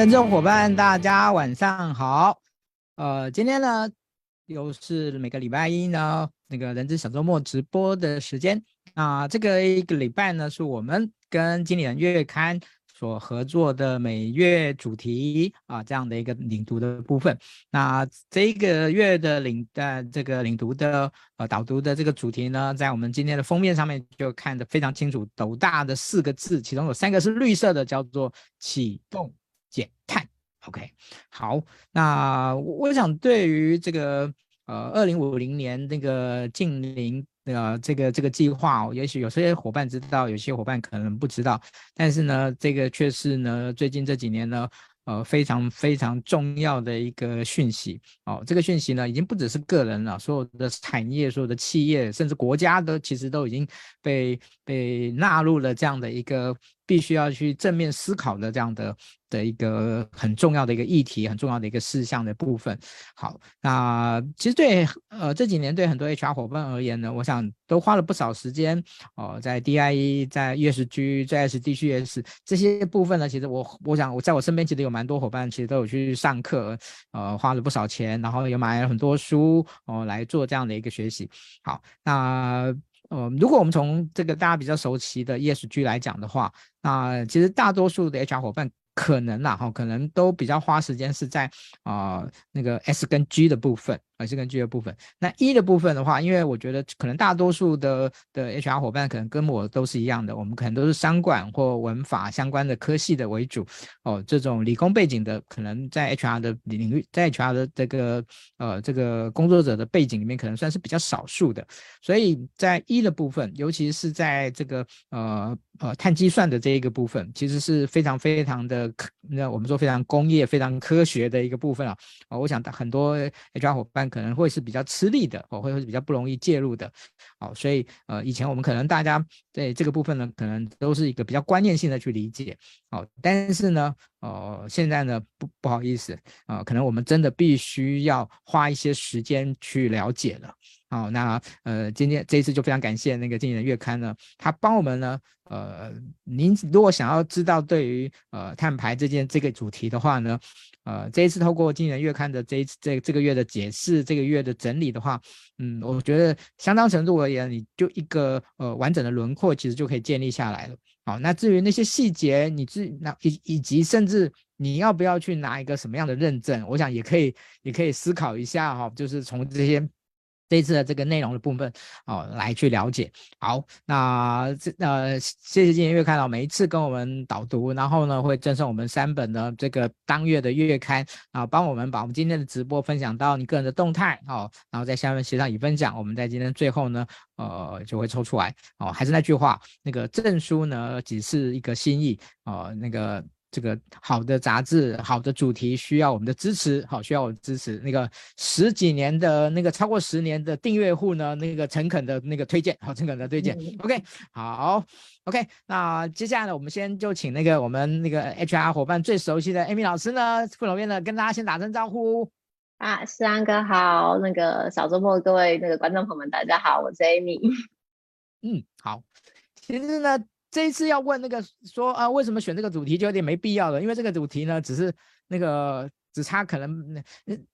人资伙伴，大家晚上好。呃，今天呢，又是每个礼拜一呢，那个人资小周末直播的时间。那这个一个礼拜呢，是我们跟经理人月刊所合作的每月主题啊，这样的一个领读的部分。那这个月的领呃这个领读的呃导读的这个主题呢，在我们今天的封面上面就看得非常清楚，斗大的四个字，其中有三个是绿色的，叫做启动。OK，好，那我想对于这个呃二零五零年那个近零呃这个这个计划，也许有些伙伴知道，有些伙伴可能不知道，但是呢，这个却是呢最近这几年呢。呃，非常非常重要的一个讯息哦，这个讯息呢，已经不只是个人了，所有的产业、所有的企业，甚至国家都其实都已经被被纳入了这样的一个必须要去正面思考的这样的的一个很重要的一个议题，很重要的一个事项的部分。好，那其实对呃这几年对很多 HR 伙伴而言呢，我想都花了不少时间哦，在 DIE、在 ESG、在 SDGs 这些部分呢，其实我我想我在我身边其实有。蛮多伙伴其实都有去上课，呃，花了不少钱，然后也买了很多书哦，来做这样的一个学习。好，那呃，如果我们从这个大家比较熟悉的 ESG 来讲的话，那其实大多数的 HR 伙伴。可能啦，哈，可能都比较花时间是在啊、那个 S 跟 G 的部分，S 跟 G 的部分。那 E 的部分的话，因为我觉得可能大多数的的 HR 伙伴可能跟我都是一样的，我们可能都是商管或文法相关的科系的为主哦。这种理工背景的，可能在 HR 的领域，在 HR 的这个呃这个工作者的背景里面，可能算是比较少数的。所以在 E 的部分，尤其是在这个呃呃碳计算的这一个部分，其实是非常非常的。那我们说非常工业、非常科学的一个部分啊，啊，我想很多 HR 伙伴可能会是比较吃力的，哦，会会是比较不容易介入的，哦，所以呃，以前我们可能大家对这个部分呢，可能都是一个比较观念性的去理解，哦，但是呢，哦，现在呢，不不好意思啊，可能我们真的必须要花一些时间去了解了。好，那呃，今天这一次就非常感谢那个经理人月刊呢，他帮我们呢，呃，您如果想要知道对于呃碳排这件这个主题的话呢，呃，这一次透过经理人月刊的这一次这这个月的解释，这个月的整理的话，嗯，我觉得相当程度而言，你就一个呃完整的轮廓其实就可以建立下来了。好，那至于那些细节，你自那以以及甚至你要不要去拿一个什么样的认证，我想也可以也可以思考一下哈，就是从这些。这次的这个内容的部分，哦，来去了解。好，那这呃，谢谢今天月刊到每一次跟我们导读，然后呢会赠送我们三本的这个当月的月刊啊，帮我们把我们今天的直播分享到你个人的动态哦，然后在下面写上已分享，我们在今天最后呢，呃，就会抽出来哦。还是那句话，那个证书呢只是一个心意哦，那个。这个好的杂志，好的主题需要我们的支持，好，需要我们支持。那个十几年的那个超过十年的订阅户呢，那个诚恳的那个推荐，好，诚恳的推荐。嗯、OK，好，OK，那接下来呢，我们先就请那个我们那个 HR 伙伴最熟悉的 Amy 老师呢，副总编呢，跟大家先打声招呼。啊，思安哥好，那个小周末各位那个观众朋友们，大家好，我是 Amy。嗯，好，其实呢。这一次要问那个说啊，为什么选这个主题就有点没必要了，因为这个主题呢，只是那个只差可能，嗯，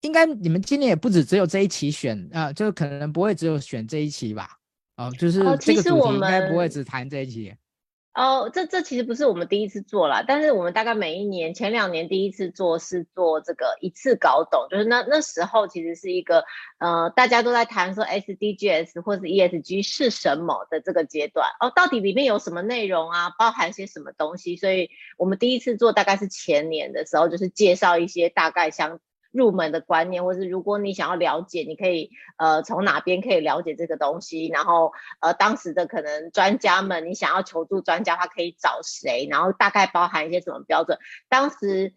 应该你们今年也不止只有这一期选啊，就可能不会只有选这一期吧？哦，就是这个主题应该不会只谈这一期。哦，这这其实不是我们第一次做了，但是我们大概每一年前两年第一次做是做这个一次搞懂，就是那那时候其实是一个呃大家都在谈说 SDGs 或是 ESG 是什么的这个阶段哦，到底里面有什么内容啊，包含些什么东西，所以我们第一次做大概是前年的时候，就是介绍一些大概相。入门的观念，或是如果你想要了解，你可以呃从哪边可以了解这个东西，然后呃当时的可能专家们，你想要求助专家，他可以找谁，然后大概包含一些什么标准。当时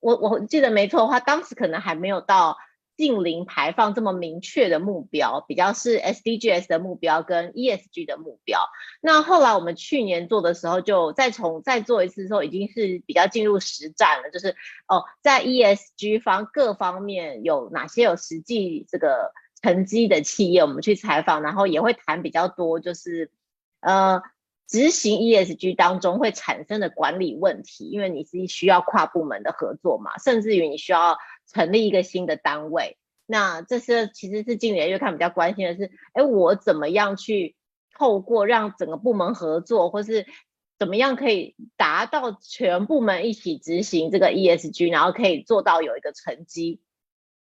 我我记得没错的话，当时可能还没有到。近零排放这么明确的目标，比较是 SDGs 的目标跟 ESG 的目标。那后来我们去年做的时候，就再从再做一次的时候，已经是比较进入实战了。就是哦，在 ESG 方各方面有哪些有实际这个成绩的企业，我们去采访，然后也会谈比较多，就是呃。执行 ESG 当中会产生的管理问题，因为你是需要跨部门的合作嘛，甚至于你需要成立一个新的单位。那这是其实是经理人月刊比较关心的是，哎，我怎么样去透过让整个部门合作，或是怎么样可以达到全部门一起执行这个 ESG，然后可以做到有一个成绩。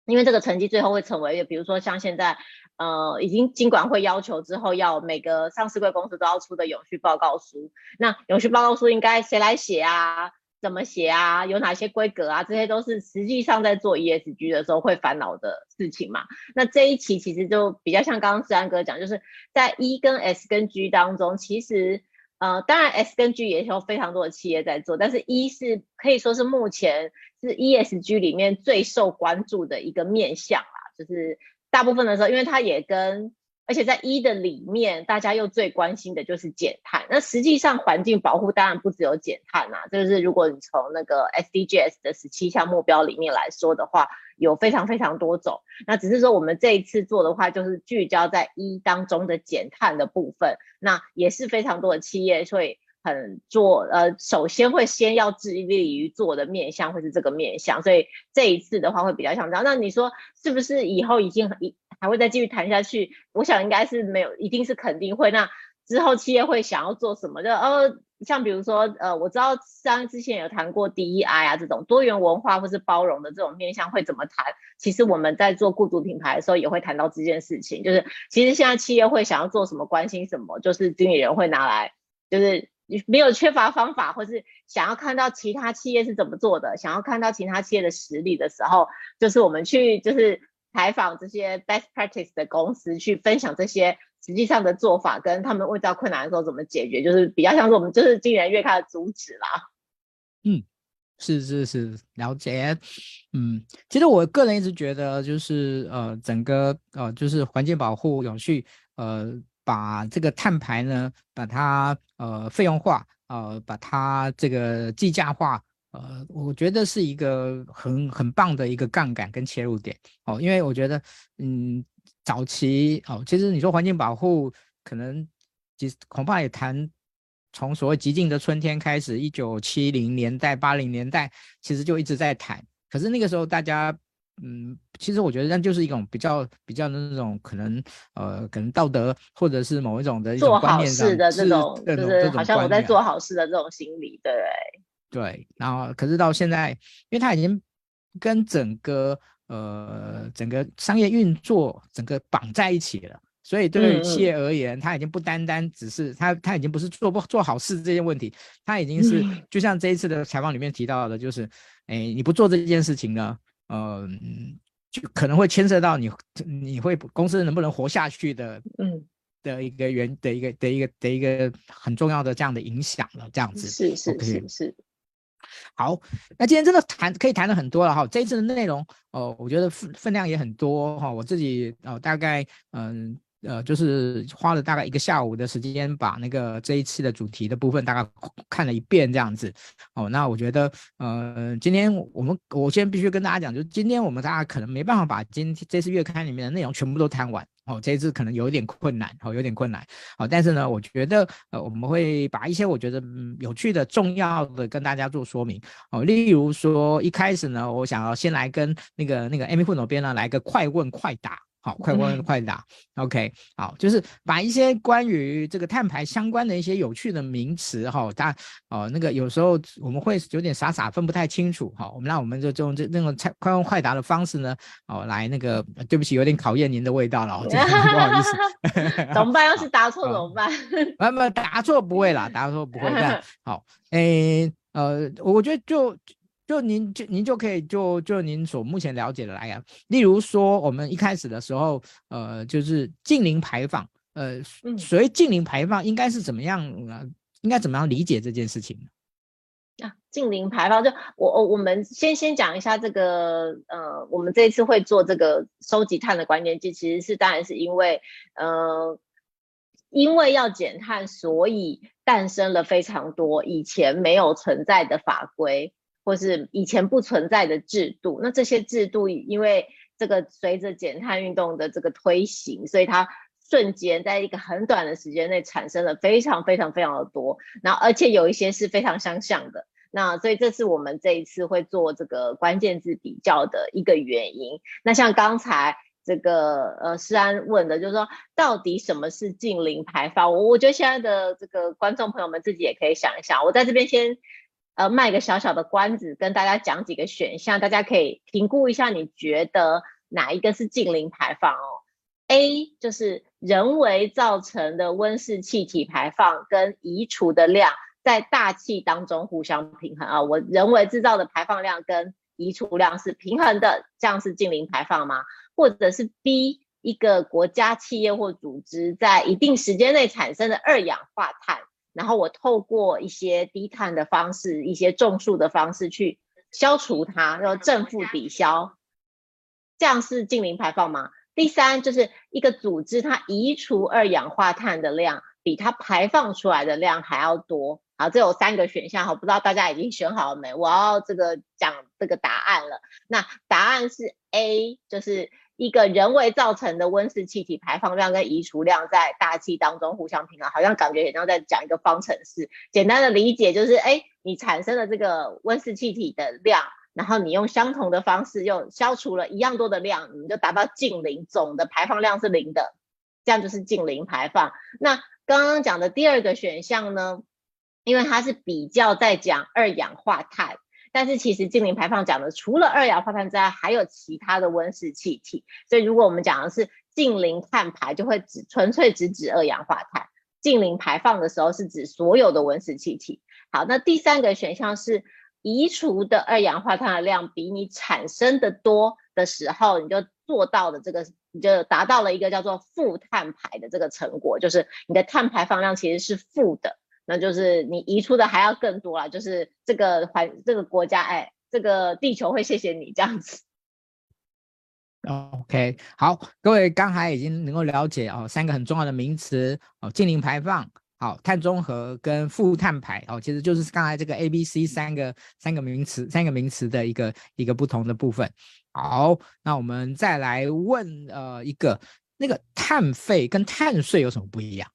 因为这个成绩最后会成为，比如说像现在，呃，已经金管会要求之后，要每个上市柜公司都要出的永续报告书。那永续报告书应该谁来写啊？怎么写啊？有哪些规格啊？这些都是实际上在做 ESG 的时候会烦恼的事情嘛。那这一期其实就比较像刚刚思安哥讲，就是在 E 跟 S 跟 G 当中，其实。呃，当然，S 跟 G 也有非常多的企业在做，但是 E 是可以说是目前是 ESG 里面最受关注的一个面向啦。就是大部分的时候，因为它也跟，而且在一的里面，大家又最关心的就是减碳。那实际上，环境保护当然不只有减碳啦，就是如果你从那个 SDGs 的十七项目标里面来说的话，有非常非常多种。那只是说我们这一次做的话，就是聚焦在一当中的减碳的部分。那也是非常多的企业会很做，呃，首先会先要致力于做的面向会是这个面向，所以这一次的话会比较像这样。那你说是不是以后已经一还会再继续谈下去？我想应该是没有，一定是肯定会。那之后企业会想要做什么？就呃。像比如说，呃，我知道像之前有谈过 DEI 啊，这种多元文化或是包容的这种面向会怎么谈？其实我们在做雇主品牌的时候也会谈到这件事情，就是其实现在企业会想要做什么，关心什么，就是经理人会拿来，就是没有缺乏方法，或是想要看到其他企业是怎么做的，想要看到其他企业的实力的时候，就是我们去就是采访这些 best practice 的公司，去分享这些。实际上的做法跟他们遇到困难的时候怎么解决，就是比较像是我们就是今年月刊的主旨啦。嗯，是是是，了解。嗯，其实我个人一直觉得，就是呃，整个呃，就是环境保护永续，呃，把这个碳排呢，把它呃费用化，呃，把它这个计价化，呃，我觉得是一个很很棒的一个杠杆跟切入点哦，因为我觉得，嗯。早期哦，其实你说环境保护，可能其实恐怕也谈从所谓极尽的春天开始，一九七零年代、八零年代，其实就一直在谈。可是那个时候大家，嗯，其实我觉得那就是一种比较比较的那种可能，呃，可能道德或者是某一种的一种观念上，做好事的这种，就是好像我在做好事的这种心理，对对。然后，可是到现在，因为它已经跟整个。呃，整个商业运作整个绑在一起了，所以对于企业而言，它已经不单单只是它，它已经不是做不做好事这些问题，它已经是就像这一次的采访里面提到的，就是，哎，你不做这件事情呢，呃，就可能会牵涉到你，你会公司能不能活下去的，嗯，的一个原的一个的一个的一个很重要的这样的影响了，这样子是是是是。好，那今天真的谈可以谈的很多了哈。这一次的内容哦，我觉得分分量也很多哈。我自己哦，大概嗯呃，就是花了大概一个下午的时间，把那个这一次的主题的部分大概看了一遍这样子。哦，那我觉得呃，今天我们我先必须跟大家讲，就今天我们大家可能没办法把今天这次月刊里面的内容全部都谈完。哦，这一次可能有点困难，哦，有点困难，哦，但是呢，我觉得，呃，我们会把一些我觉得嗯有趣的、重要的跟大家做说明，哦，例如说一开始呢，我想要先来跟那个那个 Amy 副总编呢来个快问快答。好，快问快答。嗯、OK，好，就是把一些关于这个碳排相关的一些有趣的名词，哈，大哦，那个有时候我们会有点傻傻分不太清楚，哈，我们那我们就用这那种快快问快答的方式呢，哦，来那个，对不起，有点考验您的味道了，不好意思，怎么办？要是答错 怎么办？啊，不，答错不会啦，答错不会。好，诶，呃，我觉得就。就您就您就可以就就您所目前了解的来讲，例如说我们一开始的时候，呃，就是近零排放，呃，所谓近零排放应该是怎么样啊？应该怎么样理解这件事情呢？啊，净零排放就我我我们先先讲一下这个，呃，我们这一次会做这个收集碳的关键剂，其实是当然是因为，呃，因为要减碳，所以诞生了非常多以前没有存在的法规。或是以前不存在的制度，那这些制度因为这个随着减碳运动的这个推行，所以它瞬间，在一个很短的时间内产生了非常非常非常的多，然后而且有一些是非常相像的。那所以这是我们这一次会做这个关键字比较的一个原因。那像刚才这个呃诗安问的，就是说到底什么是近零排放？我我觉得现在的这个观众朋友们自己也可以想一想。我在这边先呃卖个小小的关子，跟大家讲几个选项，大家可以评估一下，你觉得哪一个是净零排放哦？A 就是人为造成的温室气体排放跟移除的量。在大气当中互相平衡啊，我人为制造的排放量跟移除量是平衡的，这样是净零排放吗？或者是 B 一个国家、企业或组织在一定时间内产生的二氧化碳，然后我透过一些低碳的方式、一些种树的方式去消除它，然后正负抵消，这样是净零排放吗？第三就是一个组织它移除二氧化碳的量比它排放出来的量还要多。好，这有三个选项，我不知道大家已经选好了没？我要这个讲这个答案了。那答案是 A，就是一个人为造成的温室气体排放量跟移除量在大气当中互相平衡，好像感觉好像在讲一个方程式。简单的理解就是，哎，你产生了这个温室气体的量，然后你用相同的方式又消除了一样多的量，你就达到净零，总的排放量是零的，这样就是净零排放。那刚刚讲的第二个选项呢？因为它是比较在讲二氧化碳，但是其实近零排放讲的除了二氧化碳之外，还有其他的温室气体。所以如果我们讲的是近零碳排，就会只纯粹只指二氧化碳；近零排放的时候是指所有的温室气体。好，那第三个选项是移除的二氧化碳的量比你产生的多的时候，你就做到了这个，你就达到了一个叫做负碳排的这个成果，就是你的碳排放量其实是负的。那就是你移出的还要更多了，就是这个环这个国家，哎，这个地球会谢谢你这样子。OK，好，各位刚才已经能够了解哦，三个很重要的名词哦，净零排放，好，碳中和跟负碳排哦，其实就是刚才这个 A、B、C 三个三个名词三个名词的一个一个不同的部分。好，那我们再来问呃一个，那个碳费跟碳税有什么不一样？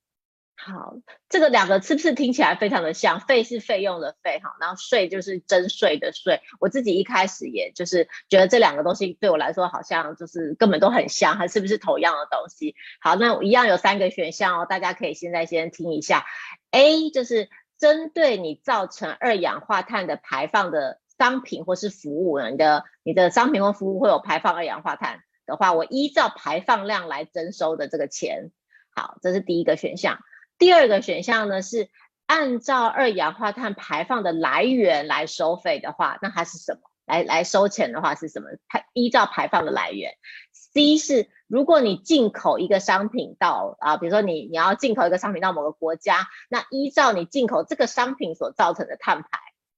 好，这个两个是不是听起来非常的像？费是费用的费，哈，然后税就是征税的税。我自己一开始也就是觉得这两个东西对我来说好像就是根本都很像，还是不是同样的东西？好，那一样有三个选项哦，大家可以现在先听一下。A 就是针对你造成二氧化碳的排放的商品或是服务呢，你的你的商品或服务会有排放二氧化碳的话，我依照排放量来征收的这个钱。好，这是第一个选项。第二个选项呢，是按照二氧化碳排放的来源来收费的话，那它是什么？来来收钱的话是什么？它依照排放的来源。C 是如果你进口一个商品到啊，比如说你你要进口一个商品到某个国家，那依照你进口这个商品所造成的碳排，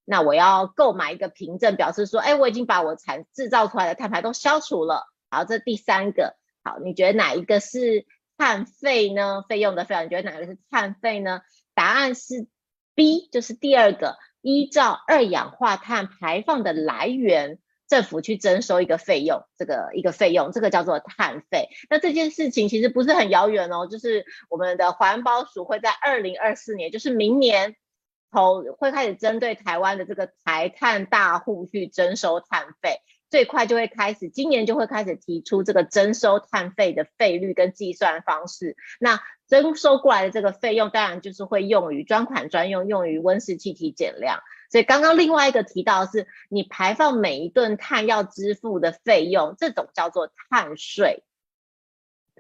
那我要购买一个凭证，表示说，哎，我已经把我产制造出来的碳排都消除了。好，这第三个。好，你觉得哪一个是？碳费呢？费用的费用，你觉得哪个是碳费呢？答案是 B，就是第二个，依照二氧化碳排放的来源，政府去征收一个费用，这个一个费用，这个叫做碳费。那这件事情其实不是很遥远哦，就是我们的环保署会在二零二四年，就是明年，从会开始针对台湾的这个排碳大户去征收碳费。最快就会开始，今年就会开始提出这个征收碳费的费率跟计算方式。那征收过来的这个费用，当然就是会用于专款专用，用于温室气体减量。所以刚刚另外一个提到是，你排放每一吨碳要支付的费用，这种叫做碳税。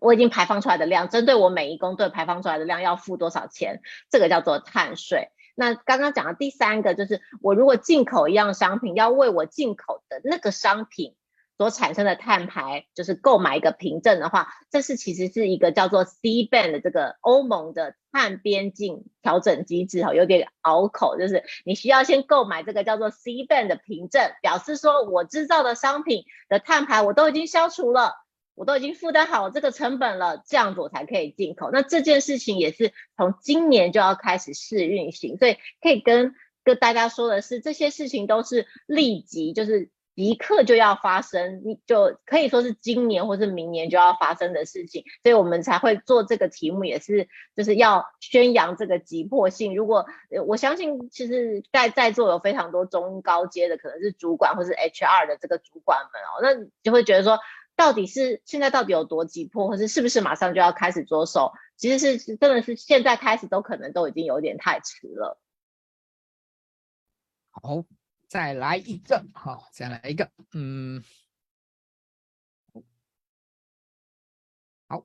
我已经排放出来的量，针对我每一公吨排放出来的量要付多少钱，这个叫做碳税。那刚刚讲的第三个就是，我如果进口一样商品，要为我进口的那个商品所产生的碳排，就是购买一个凭证的话，这是其实是一个叫做 C band 的这个欧盟的碳边境调整机制哈，有点拗口，就是你需要先购买这个叫做 C band 的凭证，表示说我制造的商品的碳排我都已经消除了。我都已经负担好这个成本了，这样子我才可以进口。那这件事情也是从今年就要开始试运行，所以可以跟跟大家说的是，这些事情都是立即，就是即刻就要发生，你就可以说是今年或是明年就要发生的事情，所以我们才会做这个题目，也是就是要宣扬这个急迫性。如果我相信，其实在在座有非常多中高阶的，可能是主管或是 HR 的这个主管们哦，那就会觉得说，到底是现在到底有多急迫，或是是不是马上就要开始着手？其实是真的是现在开始都可能都已经有点太迟了。好。再来一个，好，再来一个，嗯，好。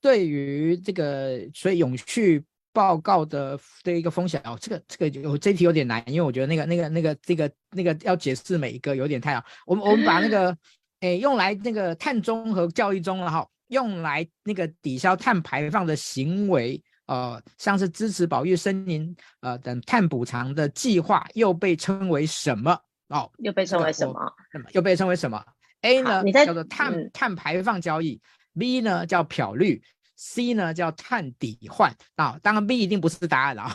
对于这个，所以永续报告的这一个风险哦，这个这个有这题有点难，因为我觉得那个那个那个这个那个要解释每一个有点太好。我们我们把那个，哎，用来那个碳中和教育中了哈，用来那个抵消碳排放的行为。呃，像是支持保育森林呃等碳补偿的计划，又被称为什么？哦，又被称为什么？又被称为什么？A 呢叫做碳、嗯、碳排放交易，B 呢叫漂绿，C 呢叫碳抵换。啊、哦，当然 B 一定不是答案了，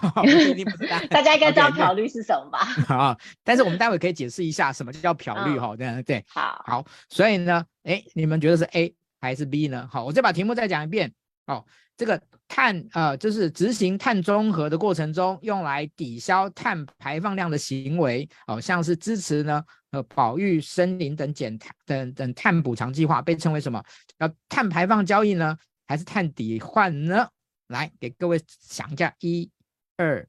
一定不是答案。大家应该知道漂绿是什么吧？好，但是我们待会可以解释一下什么叫漂绿哈。对、嗯、对，好，好，所以呢，哎，你们觉得是 A 还是 B 呢？好，我再把题目再讲一遍。哦，这个碳呃，就是执行碳中和的过程中，用来抵消碳排放量的行为，哦，像是支持呢呃保育森林等减碳等等碳补偿计划，被称为什么？叫碳排放交易呢，还是碳抵换呢？来给各位想一下，一、二、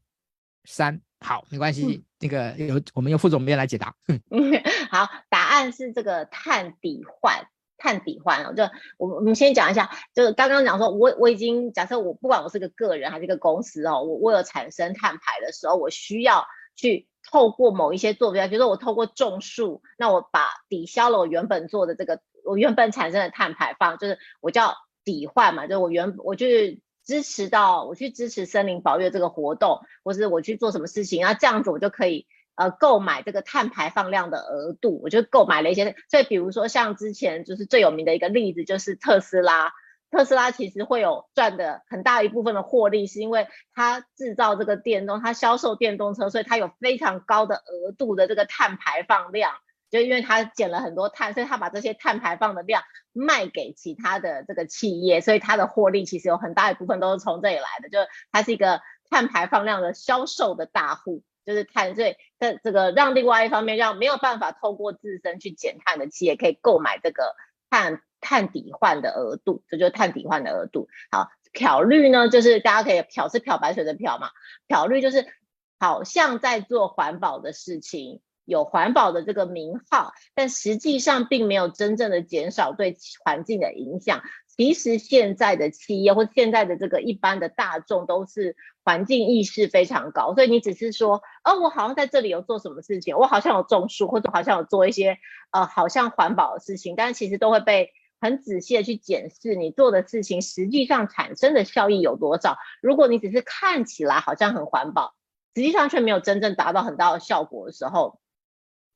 三，好，没关系，嗯、那个由我们由副总编来解答。嗯，好，答案是这个碳抵换。碳抵换哦，就我我们先讲一下，就是刚刚讲说，我我已经假设我不管我是个个人还是一个公司哦，我我有产生碳排的时候，我需要去透过某一些坐标，比如说我透过种树，那我把抵消了我原本做的这个我原本产生的碳排放，就是我叫抵换嘛，就我原我去支持到我去支持森林保育这个活动，或是我去做什么事情，然后这样子我就可以。呃，购买这个碳排放量的额度，我就购买了一些。所以，比如说像之前就是最有名的一个例子，就是特斯拉。特斯拉其实会有赚的很大一部分的获利，是因为它制造这个电动，它销售电动车，所以它有非常高的额度的这个碳排放量。就因为它减了很多碳，所以它把这些碳排放的量卖给其他的这个企业，所以它的获利其实有很大一部分都是从这里来的。就是它是一个碳排放量的销售的大户。就是碳税的这个，让另外一方面让没有办法透过自身去减碳的企业可以购买这个碳碳抵换的额度，这就是碳抵换的额度。好，漂绿呢，就是大家可以漂是漂白水的漂嘛，漂绿就是好像在做环保的事情，有环保的这个名号，但实际上并没有真正的减少对环境的影响。其实现在的企业或现在的这个一般的大众都是环境意识非常高，所以你只是说，哦，我好像在这里有做什么事情，我好像有种树，或者好像有做一些呃，好像环保的事情，但其实都会被很仔细的去检视你做的事情实际上产生的效益有多少。如果你只是看起来好像很环保，实际上却没有真正达到很大的效果的时候。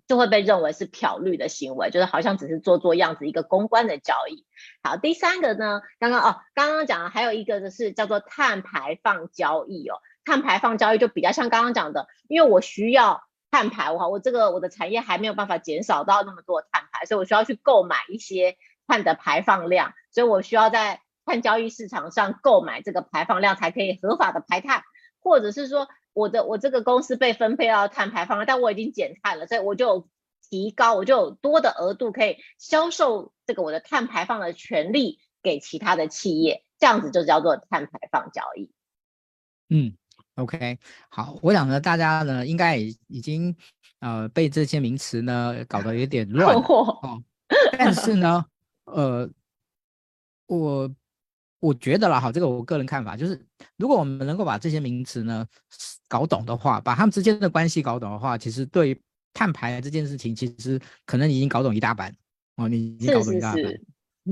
就会被认为是漂绿的行为，就是好像只是做做样子，一个公关的交易。好，第三个呢，刚刚哦，刚刚讲的还有一个就是叫做碳排放交易哦，碳排放交易就比较像刚刚讲的，因为我需要碳排，我我这个我的产业还没有办法减少到那么多碳排，所以我需要去购买一些碳的排放量，所以我需要在碳交易市场上购买这个排放量，才可以合法的排碳，或者是说。我的我这个公司被分配到碳排放了，但我已经减碳了，所以我就有提高，我就有多的额度可以销售这个我的碳排放的权利给其他的企业，这样子就叫做碳排放交易。嗯，OK，好，我想呢，大家呢应该已已经呃被这些名词呢搞得有点乱 哦，但是呢，呃，我。我觉得啦，哈，这个我个人看法就是，如果我们能够把这些名词呢搞懂的话，把他们之间的关系搞懂的话，其实对于碳排这件事情，其实可能已经搞懂一大半哦，你已经搞懂一大半，是是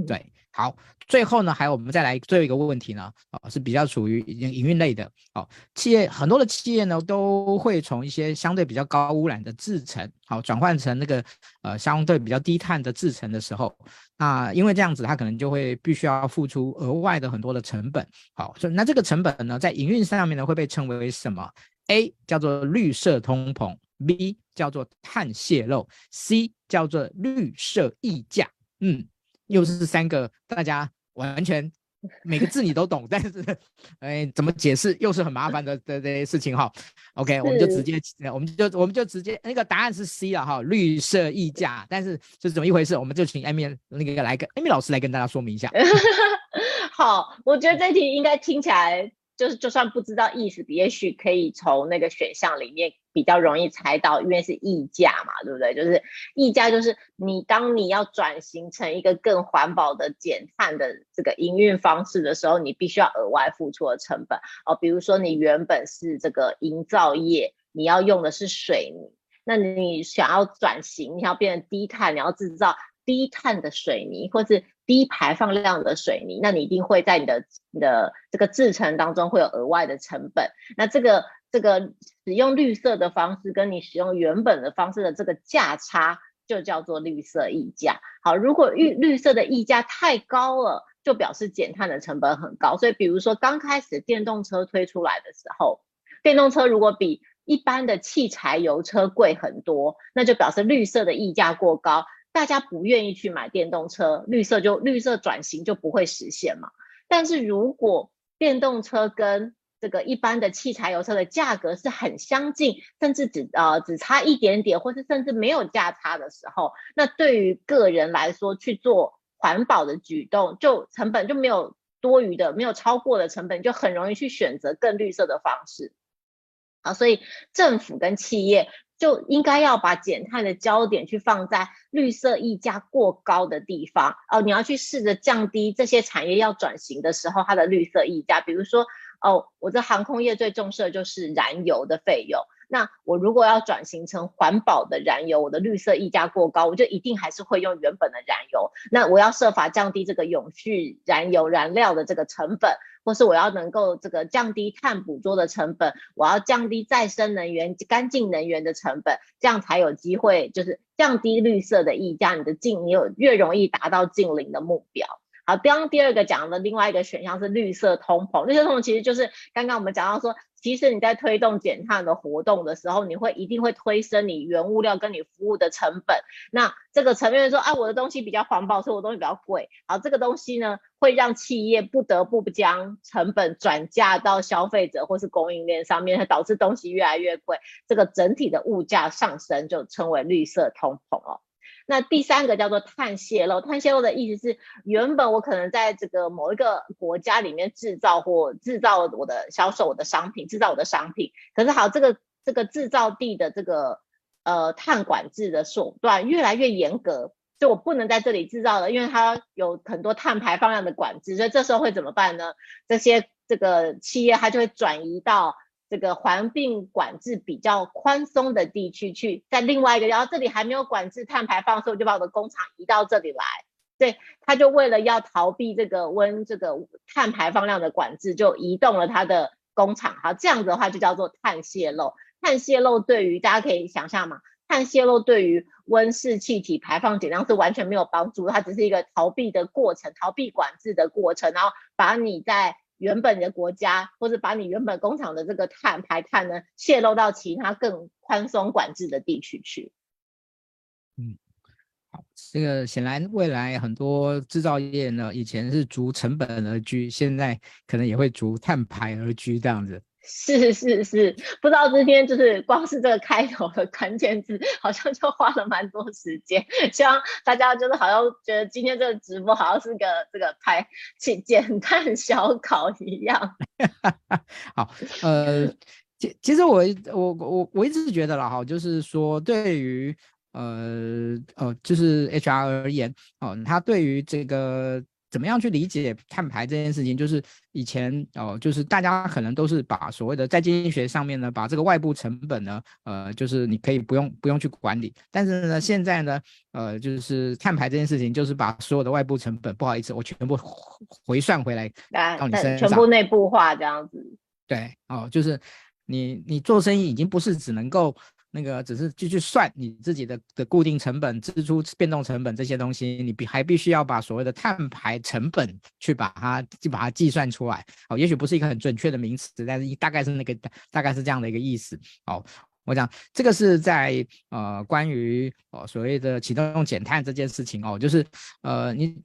是对。好，最后呢，还有我们再来最后一个问题呢，哦，是比较属于营营运类的哦。企业很多的企业呢，都会从一些相对比较高污染的制程，好，转换成那个呃相对比较低碳的制程的时候，那因为这样子，它可能就会必须要付出额外的很多的成本。好，所以那这个成本呢，在营运上面呢，会被称为什么？A 叫做绿色通膨 B 叫做碳泄漏，C 叫做绿色溢价。嗯，又是三个大家完全每个字你都懂，但是哎，怎么解释又是很麻烦的的这些事情哈。OK，我们就直接，我们就我们就直接那个答案是 C 了哈，绿色溢价。但是这是怎么一回事？我们就请 Amy 那个来跟 Amy 老师来跟大家说明一下。好，我觉得这题应该听起来。就是就算不知道意思，也许可以从那个选项里面比较容易猜到，因为是溢价嘛，对不对？就是溢价就是你当你要转型成一个更环保的减碳的这个营运方式的时候，你必须要额外付出的成本哦。比如说你原本是这个营造业，你要用的是水泥，那你想要转型，你要变成低碳，你要制造低碳的水泥，或是。低排放量的水泥，那你一定会在你的你的这个制程当中会有额外的成本。那这个这个使用绿色的方式跟你使用原本的方式的这个价差，就叫做绿色溢价。好，如果绿绿色的溢价太高了，就表示减碳的成本很高。所以，比如说刚开始电动车推出来的时候，电动车如果比一般的汽柴油车贵很多，那就表示绿色的溢价过高。大家不愿意去买电动车，绿色就绿色转型就不会实现嘛。但是如果电动车跟这个一般的汽柴油车的价格是很相近，甚至只呃只差一点点，或是甚至没有价差的时候，那对于个人来说去做环保的举动，就成本就没有多余的，没有超过的成本，就很容易去选择更绿色的方式。啊，所以政府跟企业。就应该要把减碳的焦点去放在绿色溢价过高的地方哦，你要去试着降低这些产业要转型的时候它的绿色溢价，比如说哦，我的航空业最重视的就是燃油的费用。那我如果要转型成环保的燃油，我的绿色溢价过高，我就一定还是会用原本的燃油。那我要设法降低这个永续燃油燃料的这个成本，或是我要能够这个降低碳捕捉的成本，我要降低再生能源、干净能源的成本，这样才有机会就是降低绿色的溢价，你的净你有越容易达到净零的目标。好，刚刚第二个讲的另外一个选项是绿色通膨，绿色通膨其实就是刚刚我们讲到说。其实你在推动减碳的活动的时候，你会一定会推升你原物料跟你服务的成本。那这个层面说，啊，我的东西比较环保，所以我东西比较贵。好，这个东西呢，会让企业不得不将成本转嫁到消费者或是供应链上面，它导致东西越来越贵，这个整体的物价上升就称为绿色通膨哦。那第三个叫做碳泄漏，碳泄漏的意思是，原本我可能在这个某一个国家里面制造或制造我的销售我的商品，制造我的商品，可是好，这个这个制造地的这个呃碳管制的手段越来越严格，就我不能在这里制造了，因为它有很多碳排放量的管制，所以这时候会怎么办呢？这些这个企业它就会转移到。这个环境管制比较宽松的地区去，在另外一个，然后这里还没有管制碳排放，所以我就把我的工厂移到这里来。对，他就为了要逃避这个温这个碳排放量的管制，就移动了他的工厂。好，这样子的话就叫做碳泄漏。碳泄漏对于大家可以想象嘛，碳泄漏对于温室气体排放减量是完全没有帮助，它只是一个逃避的过程，逃避管制的过程，然后把你在。原本的国家，或者把你原本工厂的这个碳排碳呢，泄露到其他更宽松管制的地区去。嗯，好，这个显然未来很多制造业呢，以前是逐成本而居，现在可能也会逐碳排而居这样子。是是是，不知道今天就是光是这个开头的关键字，好像就花了蛮多时间。希望大家就是好像觉得今天这个直播好像是个这个排简简单小考一样。好，呃，其其实我我我我一直是觉得啦，哈，就是说对于呃呃，就是 HR 而言，哦，他对于这个。怎么样去理解碳排这件事情？就是以前哦，就是大家可能都是把所谓的在经济学上面呢，把这个外部成本呢，呃，就是你可以不用不用去管理。但是呢，现在呢，呃，就是碳排这件事情，就是把所有的外部成本，不好意思，我全部回算回来到你身上，全部内部化这样子。对，哦，就是你你做生意已经不是只能够。那个只是继续算你自己的的固定成本、支出、变动成本这些东西，你必还必须要把所谓的碳排成本去把它就把它计算出来。哦，也许不是一个很准确的名词，但是大概是那个大概是这样的一个意思。哦，我讲这个是在呃关于哦所谓的启动用减碳这件事情哦，就是呃你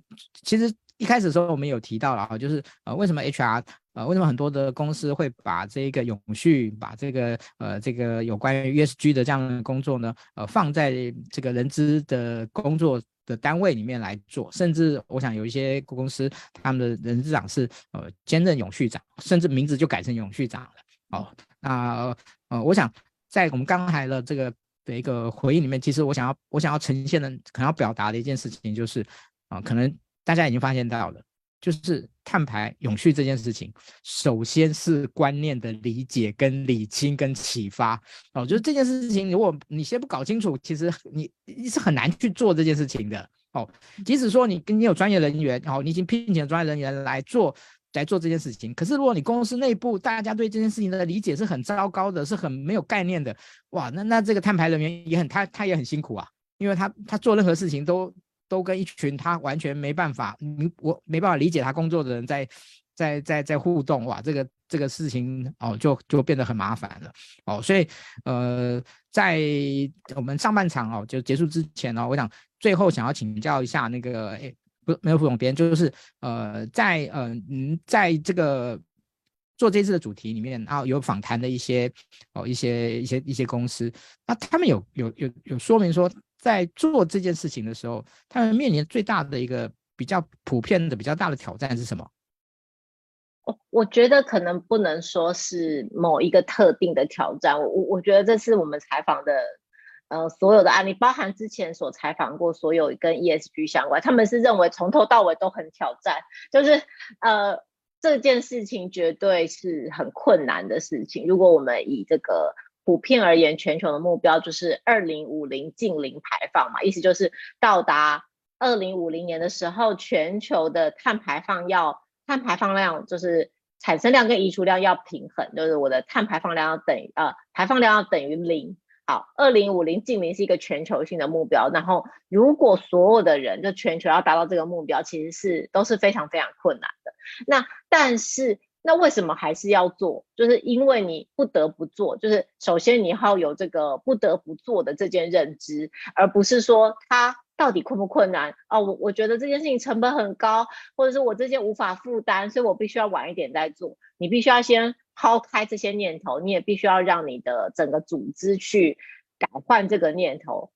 其实一开始时候我们有提到了，就是呃为什么 HR 呃为什么很多的公司会把这个永续把这个呃这个有关于 ESG 的这样的工作呢呃放在这个人资的工作的单位里面来做，甚至我想有一些公司他们的人资长是呃兼任永续长，甚至名字就改成永续长了。哦，那呃，我想在我们刚才的这个的一个回应里面，其实我想要我想要呈现的，可能要表达的一件事情就是，啊、可能大家已经发现到了，就是碳排永续这件事情，首先是观念的理解跟理清跟启发。哦，就是这件事情，如果你先不搞清楚，其实你你是很难去做这件事情的。哦，即使说你跟你有专业人员，哦，你已经聘请了专业人员来做。来做这件事情，可是如果你公司内部大家对这件事情的理解是很糟糕的，是很没有概念的，哇，那那这个碳排人员也很他他也很辛苦啊，因为他他做任何事情都都跟一群他完全没办法，你我没办法理解他工作的人在在在在互动，哇，这个这个事情哦就就变得很麻烦了哦，所以呃在我们上半场哦就结束之前呢、我想最后想要请教一下那个诶。不，没有副总编，就是呃，在呃，嗯，在这个做这次的主题里面啊，有访谈的一些哦，一些一些一些公司，那他们有有有有说明说，在做这件事情的时候，他们面临最大的一个比较普遍的比较大的挑战是什么？我我觉得可能不能说是某一个特定的挑战，我我觉得这是我们采访的。呃，所有的案例，包含之前所采访过所有跟 ESG 相关，他们是认为从头到尾都很挑战，就是呃这件事情绝对是很困难的事情。如果我们以这个普遍而言，全球的目标就是二零五零净零排放嘛，意思就是到达二零五零年的时候，全球的碳排放要碳排放量就是产生量跟移除量要平衡，就是我的碳排放量要等呃排放量要等于零。好，二零五零净零是一个全球性的目标。然后，如果所有的人就全球要达到这个目标，其实是都是非常非常困难的。那但是，那为什么还是要做？就是因为你不得不做。就是首先你要有这个不得不做的这件认知，而不是说它到底困不困难哦。我我觉得这件事情成本很高，或者是我这件无法负担，所以我必须要晚一点再做。你必须要先。抛开这些念头，你也必须要让你的整个组织去改换这个念头，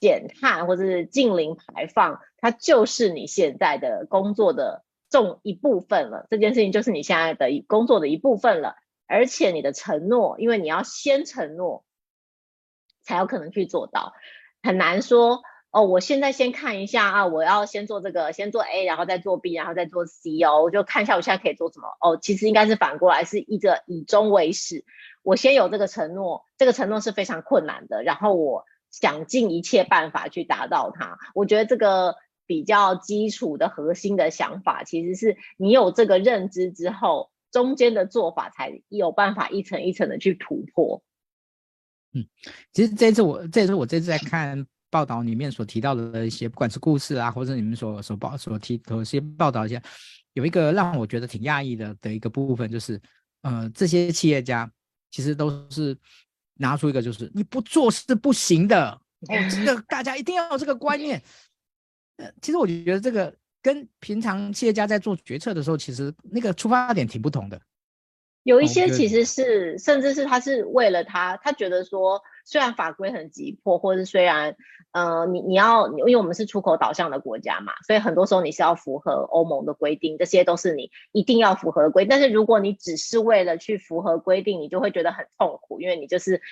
减碳或者是净零排放，它就是你现在的工作的重一部分了。这件事情就是你现在的工作的一部分了，而且你的承诺，因为你要先承诺，才有可能去做到，很难说。哦，我现在先看一下啊，我要先做这个，先做 A，然后再做 B，然后再做 C 哦，我就看一下我现在可以做什么。哦，其实应该是反过来，是一个以终为始。我先有这个承诺，这个承诺是非常困难的，然后我想尽一切办法去达到它。我觉得这个比较基础的核心的想法，其实是你有这个认知之后，中间的做法才有办法一层一层的去突破。嗯，其实这次我这次我这次在看。报道里面所提到的一些，不管是故事啊，或者你们所所报所提的一些报道一些，有一个让我觉得挺讶异的的一个部分，就是，呃，这些企业家其实都是拿出一个，就是你不做是不行的，哦，这个大家一定要有这个观念。呃，其实我觉得这个跟平常企业家在做决策的时候，其实那个出发点挺不同的。有一些其实是，甚至是他是为了他，他觉得说。虽然法规很急迫，或是虽然，呃，你你要，因为我们是出口导向的国家嘛，所以很多时候你是要符合欧盟的规定，这些都是你一定要符合的规定。但是如果你只是为了去符合规定，你就会觉得很痛苦，因为你就是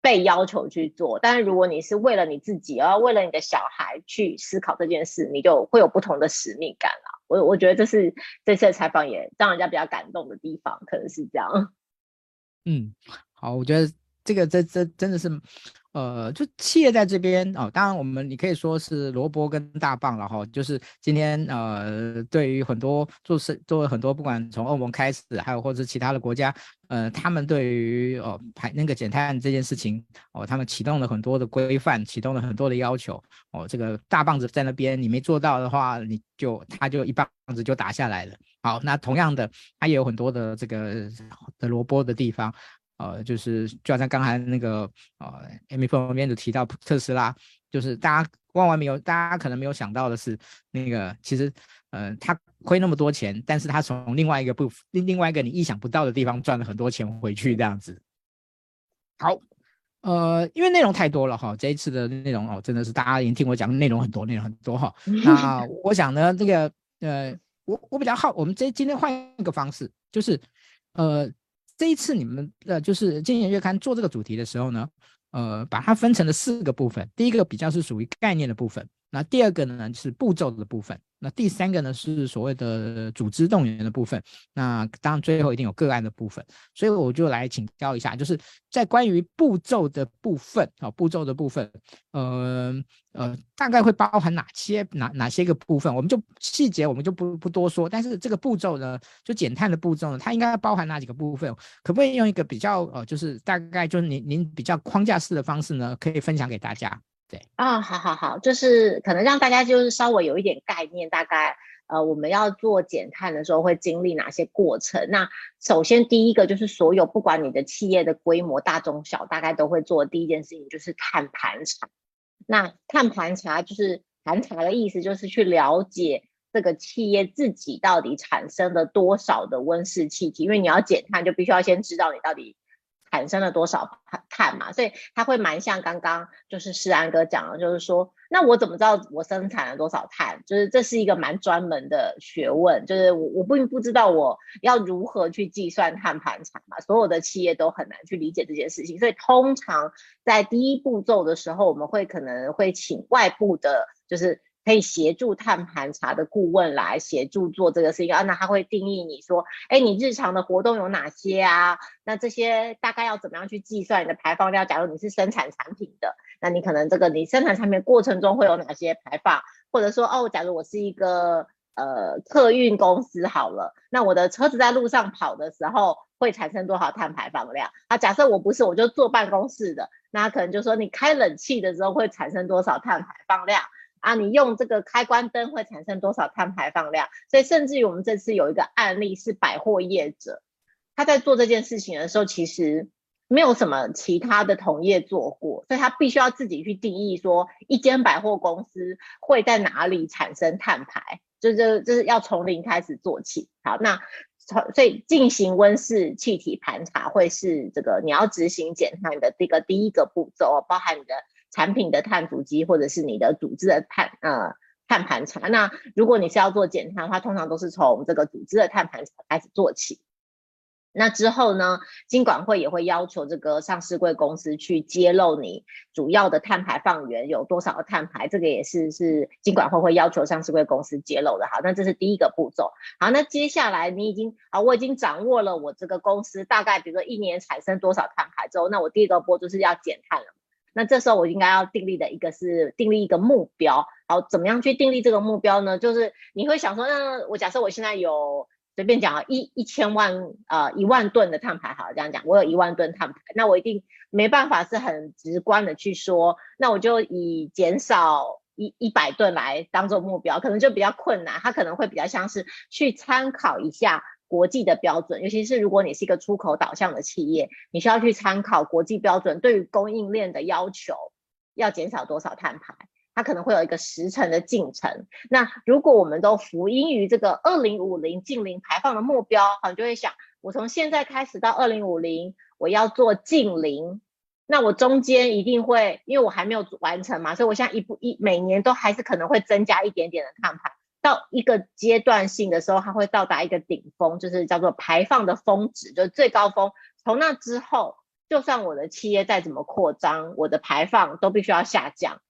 被要求去做。但是如果你是为了你自己，而为了你的小孩去思考这件事，你就会有不同的使命感了。我我觉得这是这次的采访也让人家比较感动的地方，可能是这样。嗯，好，我觉得。这个这这真的是，呃，就企业在这边哦。当然，我们你可以说是萝卜跟大棒了哈。就是今天呃，对于很多做事做很多，不管从欧盟开始，还有或者其他的国家，呃，他们对于哦排那个减碳这件事情哦，他们启动了很多的规范，启动了很多的要求哦。这个大棒子在那边，你没做到的话，你就他就一棒子就打下来了。好，那同样的，他也有很多的这个的萝卜的地方。呃，就是就好像刚才那个呃，Amy 旁边就提到特斯拉，就是大家万万没有，大家可能没有想到的是，那个其实呃，他亏那么多钱，但是他从另外一个部另另外一个你意想不到的地方赚了很多钱回去，这样子。好，呃，因为内容太多了哈，这一次的内容哦，真的是大家已经听我讲，内容很多，内容很多哈。那我想呢，这个呃，我我比较好，我们这今天换一个方式，就是呃。这一次你们呃，就是《经济》月刊做这个主题的时候呢，呃，把它分成了四个部分。第一个比较是属于概念的部分，那第二个呢是步骤的部分。那第三个呢是所谓的组织动员的部分，那当然最后一定有个案的部分，所以我就来请教一下，就是在关于步骤的部分，好，步骤的部分，呃呃，大概会包含哪些哪哪些个部分？我们就细节我们就不不多说，但是这个步骤呢，就减碳的步骤呢，它应该包含哪几个部分？可不可以用一个比较呃，就是大概就是您您比较框架式的方式呢，可以分享给大家？对啊，好好好，就是可能让大家就是稍微有一点概念，大概呃我们要做减碳的时候会经历哪些过程。那首先第一个就是所有不管你的企业的规模大中小，大概都会做第一件事情就是碳盘查。那碳盘查就是盘查的意思，就是去了解这个企业自己到底产生了多少的温室气体，因为你要减碳，就必须要先知道你到底。产生了多少碳嘛？所以它会蛮像刚刚就是世安哥讲的，就是说，那我怎么知道我生产了多少碳？就是这是一个蛮专门的学问，就是我我并不知道我要如何去计算碳盘查嘛，所有的企业都很难去理解这件事情，所以通常在第一步骤的时候，我们会可能会请外部的，就是。可以协助碳盘查的顾问来协助做这个事情啊，那他会定义你说，哎，你日常的活动有哪些啊？那这些大概要怎么样去计算你的排放量？假如你是生产产品的，那你可能这个你生产产品过程中会有哪些排放？或者说，哦，假如我是一个呃客运公司好了，那我的车子在路上跑的时候会产生多少碳排放量？啊，假设我不是，我就坐办公室的，那可能就说你开冷气的时候会产生多少碳排放量？啊，你用这个开关灯会产生多少碳排放量？所以甚至于我们这次有一个案例是百货业者，他在做这件事情的时候，其实没有什么其他的同业做过，所以他必须要自己去定义说，一间百货公司会在哪里产生碳排，就是就是要从零开始做起。好，那所以进行温室气体盘查会是这个你要执行减碳的这个第一个步骤，包含你的。产品的碳足迹，或者是你的组织的碳呃碳盘查。那如果你是要做减碳的话，通常都是从这个组织的碳盘查开始做起。那之后呢，金管会也会要求这个上市柜公司去揭露你主要的碳排放源有多少个碳排，这个也是是金管会会要求上市柜公司揭露的。好，那这是第一个步骤。好，那接下来你已经啊，我已经掌握了我这个公司大概比如说一年产生多少碳排之后，那我第一个步就是要减碳了。那这时候我应该要订立的一个是订立一个目标，好，怎么样去订立这个目标呢？就是你会想说，那我假设我现在有随便讲啊，一一千万呃一万吨的碳排，好，这样讲，我有一万吨碳排，那我一定没办法是很直观的去说，那我就以减少一一百吨来当做目标，可能就比较困难，它可能会比较像是去参考一下。国际的标准，尤其是如果你是一个出口导向的企业，你需要去参考国际标准对于供应链的要求，要减少多少碳排，它可能会有一个时程的进程。那如果我们都福音于这个二零五零净零排放的目标，好，你就会想，我从现在开始到二零五零，我要做净零，那我中间一定会，因为我还没有完成嘛，所以我现在一步一每年都还是可能会增加一点点的碳排。到一个阶段性的时候，它会到达一个顶峰，就是叫做排放的峰值，就是最高峰。从那之后，就算我的企业再怎么扩张，我的排放都必须要下降。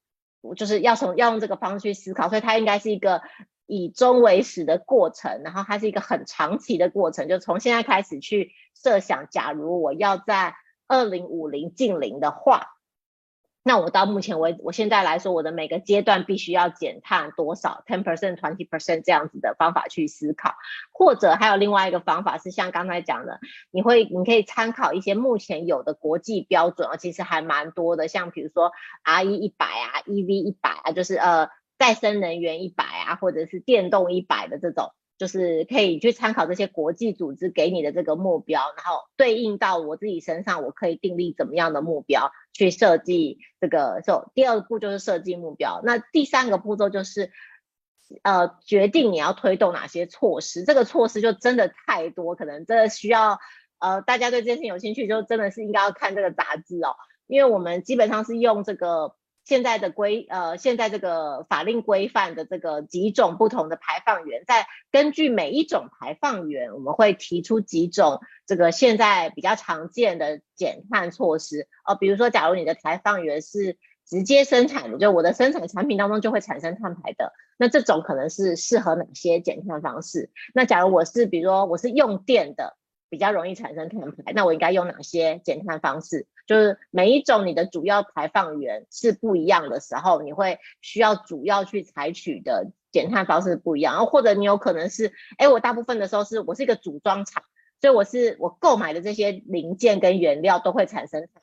我就是要从要用这个方式去思考，所以它应该是一个以终为始的过程，然后它是一个很长期的过程，就从现在开始去设想，假如我要在二零五零净零的话。那我到目前为止，我现在来说，我的每个阶段必须要减碳多少，ten percent、twenty percent 这样子的方法去思考，或者还有另外一个方法是像刚才讲的，你会你可以参考一些目前有的国际标准啊，其实还蛮多的，像比如说 RE 一百啊，EV 一百啊，就是呃再生能源一百啊，或者是电动一百的这种，就是可以去参考这些国际组织给你的这个目标，然后对应到我自己身上，我可以订立怎么样的目标去设计这个。就第二步就是设计目标，那第三个步骤就是呃决定你要推动哪些措施。这个措施就真的太多，可能真的需要呃大家对这件事情有兴趣，就真的是应该要看这个杂志哦，因为我们基本上是用这个。现在的规呃，现在这个法令规范的这个几种不同的排放源，在根据每一种排放源，我们会提出几种这个现在比较常见的减碳措施。呃，比如说，假如你的排放源是直接生产的，就我的生产产品当中就会产生碳排的，那这种可能是适合哪些减碳方式？那假如我是比如说我是用电的。比较容易产生碳排，那我应该用哪些减碳方式？就是每一种你的主要排放源是不一样的时候，你会需要主要去采取的减碳方式不一样。然后或者你有可能是，哎，我大部分的时候是我是一个组装厂，所以我是我购买的这些零件跟原料都会产生碳，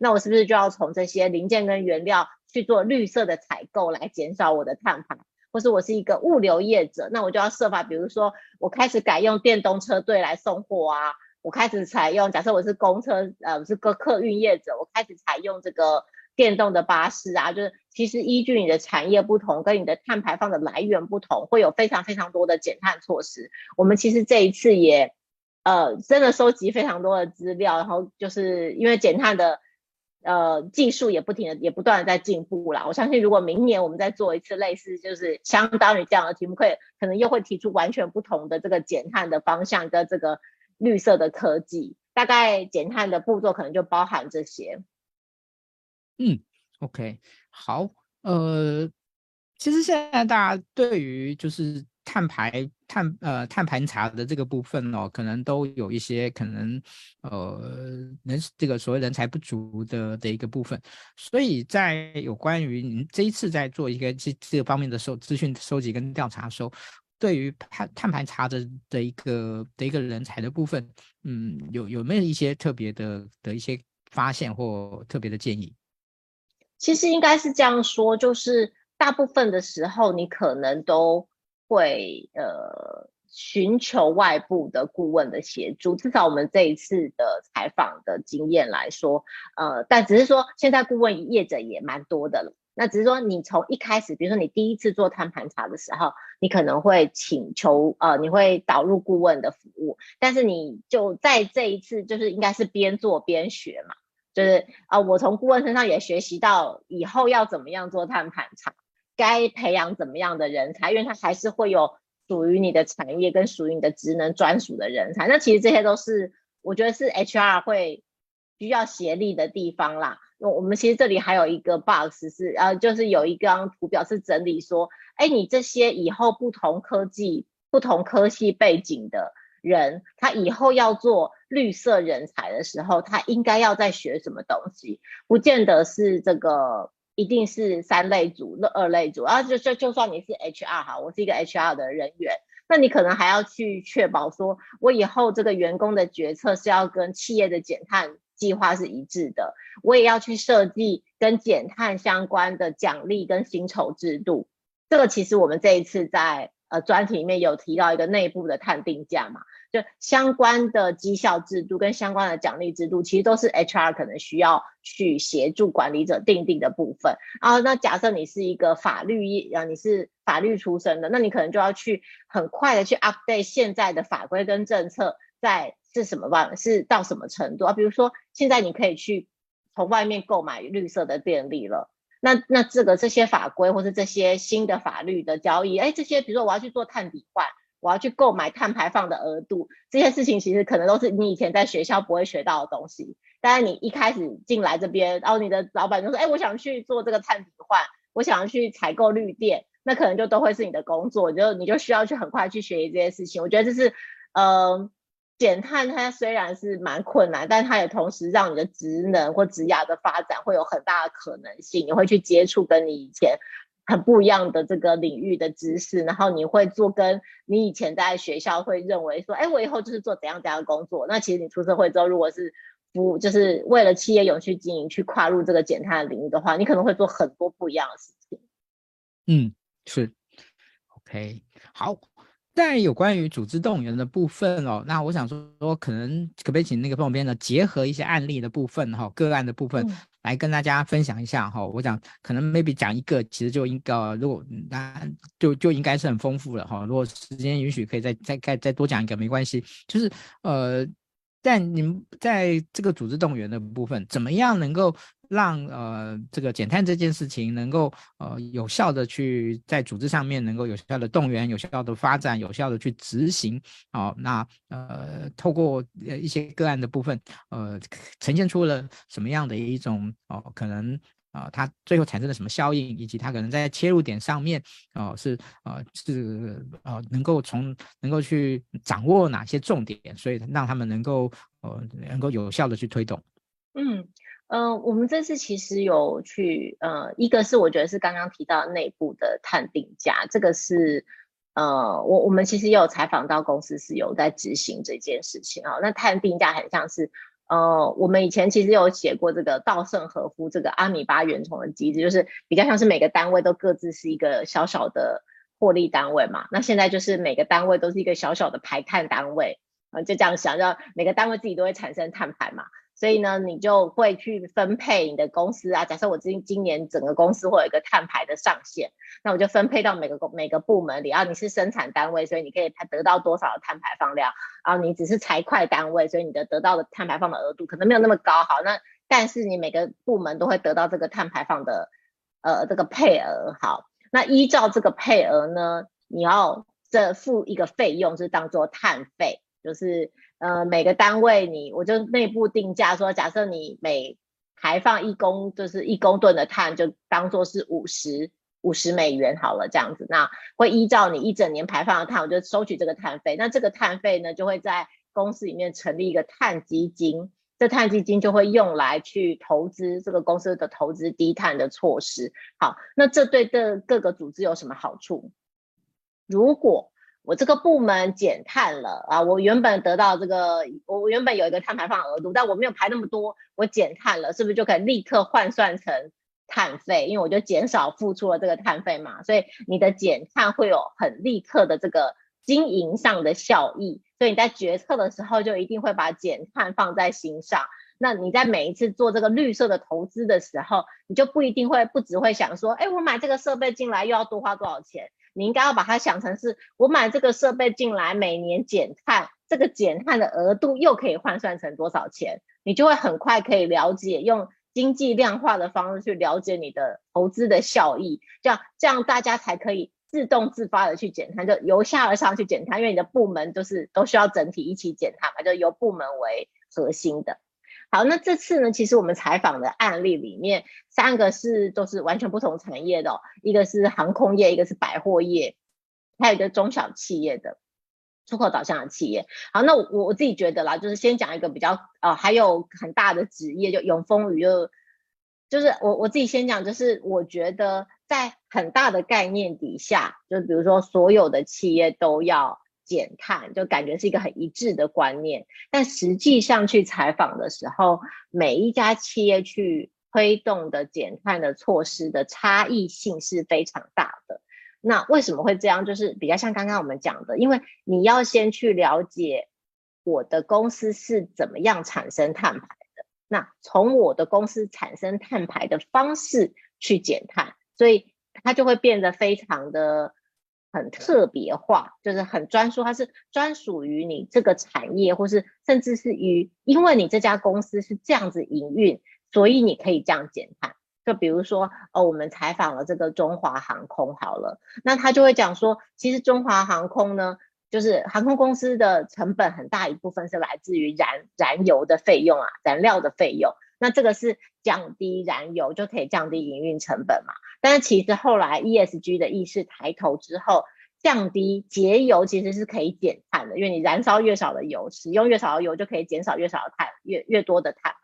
那我是不是就要从这些零件跟原料去做绿色的采购来减少我的碳排？或是我是一个物流业者，那我就要设法，比如说我开始改用电动车队来送货啊，我开始采用，假设我是公车，呃，我是个客运业者，我开始采用这个电动的巴士啊，就是其实依据你的产业不同，跟你的碳排放的来源不同，会有非常非常多的减碳措施。我们其实这一次也，呃，真的收集非常多的资料，然后就是因为减碳的。呃，技术也不停的，也不断的在进步啦。我相信，如果明年我们再做一次类似，就是相当于这样的题目，可以可能又会提出完全不同的这个减碳的方向跟这个绿色的科技。大概减碳的步骤可能就包含这些。嗯，OK，好，呃，其实现在大家对于就是。碳排碳呃碳盘查的这个部分哦，可能都有一些可能呃人这个所谓人才不足的的一个部分，所以在有关于您这一次在做一个这这个方面的收资讯收集跟调查的时候，对于碳碳盘查的的一个的一个人才的部分，嗯，有有没有一些特别的的一些发现或特别的建议？其实应该是这样说，就是大部分的时候你可能都。会呃寻求外部的顾问的协助，至少我们这一次的采访的经验来说，呃，但只是说现在顾问业者也蛮多的了。那只是说你从一开始，比如说你第一次做碳盘查的时候，你可能会请求呃，你会导入顾问的服务，但是你就在这一次就是应该是边做边学嘛，就是啊、呃，我从顾问身上也学习到以后要怎么样做碳盘查。该培养怎么样的人才？因为他还是会有属于你的产业跟属于你的职能专属的人才。那其实这些都是我觉得是 HR 会需要协力的地方啦。那我们其实这里还有一个 box 是呃，就是有一张图表是整理说，哎，你这些以后不同科技、不同科系背景的人，他以后要做绿色人才的时候，他应该要在学什么东西？不见得是这个。一定是三类组、那二类组，然后就就就算你是 HR 哈，我是一个 HR 的人员，那你可能还要去确保说，我以后这个员工的决策是要跟企业的减碳计划是一致的，我也要去设计跟减碳相关的奖励跟薪酬制度。这个其实我们这一次在呃专题里面有提到一个内部的碳定价嘛。就相关的绩效制度跟相关的奖励制度，其实都是 HR 可能需要去协助管理者订定的部分。啊，那假设你是一个法律业，啊，你是法律出身的，那你可能就要去很快的去 update 现在的法规跟政策，在是什么吧？是到什么程度啊？比如说，现在你可以去从外面购买绿色的电力了。那那这个这些法规或是这些新的法律的交易，哎，这些比如说我要去做碳抵换。我要去购买碳排放的额度，这些事情其实可能都是你以前在学校不会学到的东西。但是你一开始进来这边，然后你的老板就说：“哎，我想去做这个碳抵换，我想去采购绿电。”那可能就都会是你的工作，就你就需要去很快去学习这些事情。我觉得这是，呃，减碳它虽然是蛮困难，但它也同时让你的职能或职涯的发展会有很大的可能性。你会去接触跟你以前。很不一样的这个领域的知识，然后你会做跟你以前在学校会认为说，哎，我以后就是做怎样怎样的工作。那其实你出社会之后，如果是不就是为了企业永续经营去跨入这个减碳的领域的话，你可能会做很多不一样的事情。嗯，是。OK，好。在有关于组织动员的部分哦，那我想说，说可能可不可以请那个副总编呢，结合一些案例的部分哈、哦，个案的部分、嗯、来跟大家分享一下哈、哦。我想可能 maybe 讲一个，其实就应该，如果那就就应该是很丰富了哈、哦。如果时间允许，可以再再再再多讲一个没关系。就是呃，但你们在这个组织动员的部分，怎么样能够？让呃这个减碳这件事情能够呃有效的去在组织上面能够有效的动员、有效的发展、有效的去执行。好、那呃透过一些个案的部分，呃呈现出了什么样的一种哦可能啊、它最后产生了什么效应，以及它可能在切入点上面哦、是呃是呃能够从能够去掌握哪些重点，所以让他们能够呃能够有效的去推动。嗯。嗯、呃，我们这次其实有去，呃，一个是我觉得是刚刚提到内部的碳定价，这个是，呃，我我们其实也有采访到公司是有在执行这件事情啊。那碳定价很像是，呃，我们以前其实有写过这个稻盛和夫这个阿米巴原虫的机制，就是比较像是每个单位都各自是一个小小的获利单位嘛。那现在就是每个单位都是一个小小的排碳单位，啊、就这样想，让每个单位自己都会产生碳排嘛。所以呢，你就会去分配你的公司啊。假设我今今年整个公司会有一个碳排的上限，那我就分配到每个每个部门里啊。你是生产单位，所以你可以得到多少的碳排放量啊？你只是财会单位，所以你的得到的碳排放的额度可能没有那么高。好，那但是你每个部门都会得到这个碳排放的呃这个配额。好，那依照这个配额呢，你要这付一个费用，是当做碳费，就是。呃，每个单位你我就内部定价说，假设你每排放一公就是一公吨的碳，就当做是五十五十美元好了，这样子，那会依照你一整年排放的碳，我就收取这个碳费。那这个碳费呢，就会在公司里面成立一个碳基金，这碳基金就会用来去投资这个公司的投资低碳的措施。好，那这对这各个组织有什么好处？如果我这个部门减碳了啊！我原本得到这个，我原本有一个碳排放额度，但我没有排那么多，我减碳了，是不是就可以立刻换算成碳费？因为我就减少付出了这个碳费嘛，所以你的减碳会有很立刻的这个经营上的效益，所以你在决策的时候就一定会把减碳放在心上。那你在每一次做这个绿色的投资的时候，你就不一定会不只会想说，哎，我买这个设备进来又要多花多少钱？你应该要把它想成是，我买这个设备进来，每年减碳，这个减碳的额度又可以换算成多少钱？你就会很快可以了解，用经济量化的方式去了解你的投资的效益，这样这样大家才可以自动自发的去减碳，就由下而上去减碳，因为你的部门都是都需要整体一起减碳嘛，就由部门为核心的。好，那这次呢，其实我们采访的案例里面，三个是都是完全不同产业的哦，一个是航空业，一个是百货业，还有一个中小企业的出口导向的企业。好，那我我自己觉得啦，就是先讲一个比较呃，还有很大的职业，就永丰余，就就是我我自己先讲，就是我觉得在很大的概念底下，就比如说所有的企业都要。减碳就感觉是一个很一致的观念，但实际上去采访的时候，每一家企业去推动的减碳的措施的差异性是非常大的。那为什么会这样？就是比较像刚刚我们讲的，因为你要先去了解我的公司是怎么样产生碳排的，那从我的公司产生碳排的方式去减碳，所以它就会变得非常的。很特别化，就是很专属，它是专属于你这个产业，或是甚至是于，因为你这家公司是这样子营运，所以你可以这样减碳。就比如说，哦，我们采访了这个中华航空好了，那他就会讲说，其实中华航空呢，就是航空公司的成本很大一部分是来自于燃燃油的费用啊，燃料的费用。那这个是降低燃油就可以降低营运成本嘛？但是其实后来 ESG 的意识抬头之后，降低节油其实是可以减碳的，因为你燃烧越少的油，使用越少的油就可以减少越少的碳，越越多的碳。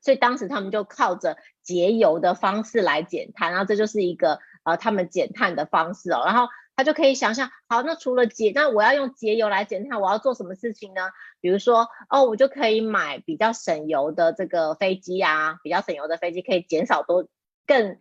所以当时他们就靠着节油的方式来减碳，然后这就是一个呃他们减碳的方式哦，然后。他就可以想象，好，那除了节，那我要用节油来减碳，我要做什么事情呢？比如说，哦，我就可以买比较省油的这个飞机啊，比较省油的飞机可以减少多更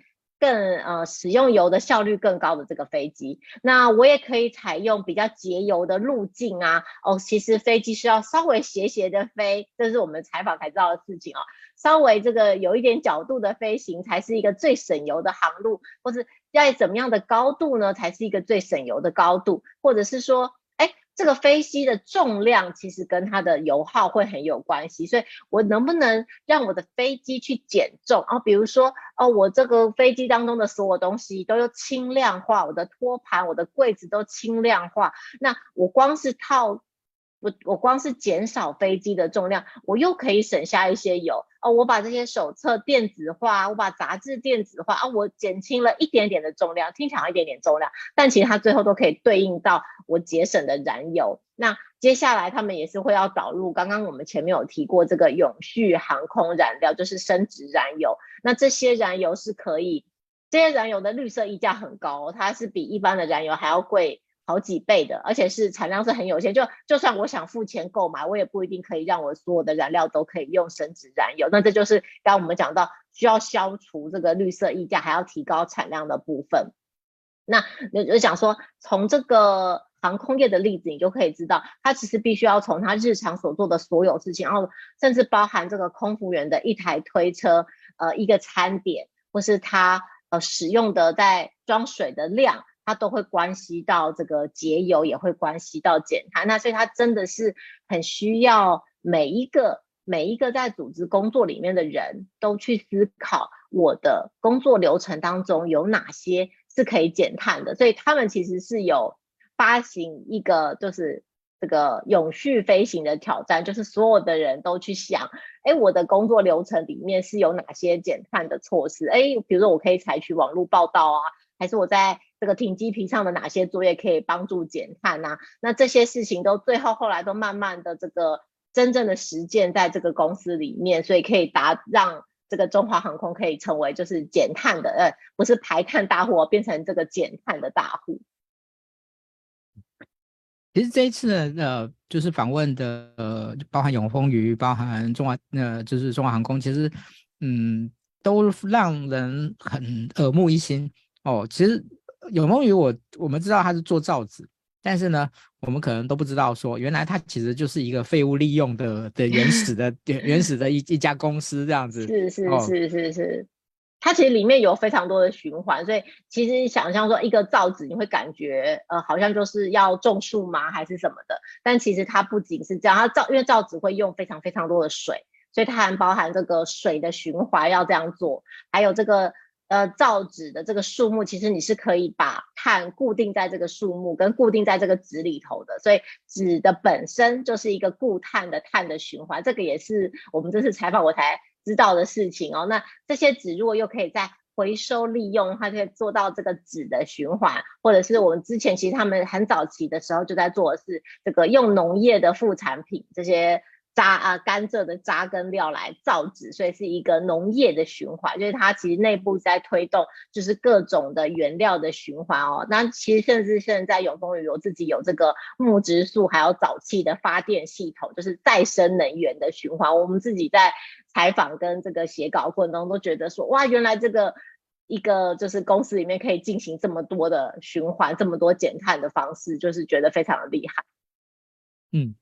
更呃使用油的效率更高的这个飞机。那我也可以采用比较节油的路径啊。哦，其实飞机是要稍微斜斜的飞，这是我们采访才知道的事情哦。稍微这个有一点角度的飞行才是一个最省油的航路，或是要怎么样的高度呢？才是一个最省油的高度，或者是说。这个飞机的重量其实跟它的油耗会很有关系，所以我能不能让我的飞机去减重啊？比如说，哦，我这个飞机当中的所有东西都要轻量化，我的托盘、我的柜子都轻量化，那我光是套。我我光是减少飞机的重量，我又可以省下一些油哦。我把这些手册电子化，我把杂志电子化啊，我减轻了一点点的重量，听起来一点点重量，但其实它最后都可以对应到我节省的燃油。那接下来他们也是会要导入，刚刚我们前面有提过这个永续航空燃料，就是升值燃油。那这些燃油是可以，这些燃油的绿色溢价很高，它是比一般的燃油还要贵。好几倍的，而且是产量是很有限。就就算我想付钱购买，我也不一定可以让我所有的燃料都可以用深质燃油。那这就是刚刚我们讲到需要消除这个绿色溢价，还要提高产量的部分。那我就想说，从这个航空业的例子，你就可以知道，它其实必须要从它日常所做的所有事情，然后甚至包含这个空服员的一台推车，呃，一个餐点，或是它呃使用的在装水的量。它都会关系到这个节油，也会关系到减碳。那所以它真的是很需要每一个每一个在组织工作里面的人都去思考，我的工作流程当中有哪些是可以减碳的。所以他们其实是有发行一个就是这个永续飞行的挑战，就是所有的人都去想，哎，我的工作流程里面是有哪些减碳的措施？哎，比如说我可以采取网络报道啊，还是我在这个停机坪上的哪些作业可以帮助减碳啊？那这些事情都最后后来都慢慢的这个真正的实践在这个公司里面，所以可以达让这个中华航空可以成为就是减碳的呃，不是排碳大户，变成这个减碳的大户。其实这一次呢，呃，就是访问的呃，包含永丰余，包含中华呃，就是中华航空，其实嗯，都让人很耳目一新哦。其实。永梦鱼我我们知道它是做造纸，但是呢，我们可能都不知道说，原来它其实就是一个废物利用的的原始的原始的一一家公司这样子。是是是是是，它其实里面有非常多的循环，所以其实想象说一个造纸，你会感觉呃好像就是要种树吗，还是什么的？但其实它不仅是这样，它造因为造纸会用非常非常多的水，所以它还包含这个水的循环要这样做，还有这个。呃，造纸的这个树木，其实你是可以把碳固定在这个树木，跟固定在这个纸里头的，所以纸的本身就是一个固碳的碳的循环，这个也是我们这次采访我才知道的事情哦。那这些纸如果又可以再回收利用，它可以做到这个纸的循环，或者是我们之前其实他们很早期的时候就在做的是这个用农业的副产品这些。渣啊，甘蔗的渣跟料来造纸，所以是一个农业的循环，就是它其实内部在推动，就是各种的原料的循环哦。那其实甚至现在永丰余有自己有这个木质素，还有沼气的发电系统，就是再生能源的循环。我们自己在采访跟这个写稿过程中都觉得说，哇，原来这个一个就是公司里面可以进行这么多的循环，这么多减碳的方式，就是觉得非常的厉害。嗯。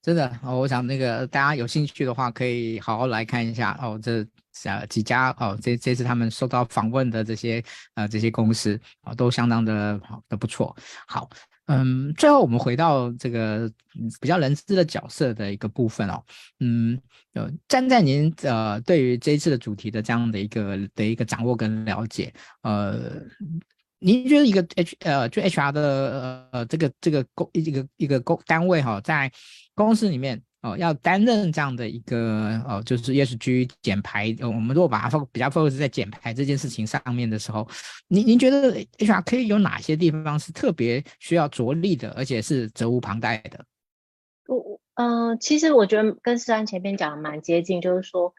真的哦，我想那个大家有兴趣的话，可以好好来看一下哦。这呃几家哦，这这次他们受到访问的这些呃这些公司啊、都相当的好的不错。好，嗯，最后我们回到这个比较人资的角色的一个部分哦。嗯，呃，站在您呃对于这一次的主题的这样的一个的一个掌握跟了解，呃。您觉得一个 H 呃，就 HR 的呃呃这个这个公一个一个公单位哈，在公司里面哦，要担任这样的一个哦，就是 ESG 减排，我们如果把它放比较 focus 在减排这件事情上面的时候，您您觉得 HR 可以有哪些地方是特别需要着力的，而且是责无旁贷的？我我嗯，其实我觉得跟思安前面讲的蛮接近，就是说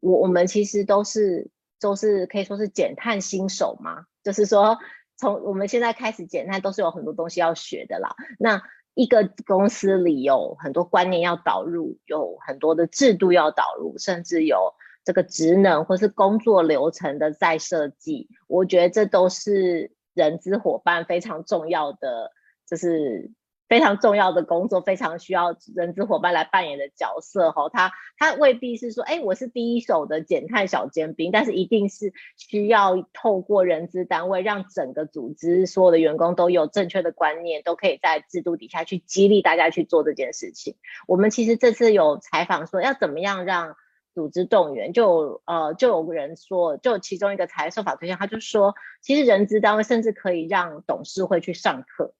我我们其实都是都是可以说是减碳新手嘛，就是说。从我们现在开始简单，都是有很多东西要学的啦。那一个公司里有很多观念要导入，有很多的制度要导入，甚至有这个职能或是工作流程的再设计，我觉得这都是人资伙伴非常重要的，就是。非常重要的工作，非常需要人资伙伴来扮演的角色哈。他他未必是说，哎，我是第一手的减碳小尖兵，但是一定是需要透过人资单位，让整个组织所有的员工都有正确的观念，都可以在制度底下去激励大家去做这件事情。我们其实这次有采访说，要怎么样让组织动员，就呃就有人说，就其中一个才受访对象，他就说，其实人资单位甚至可以让董事会去上课。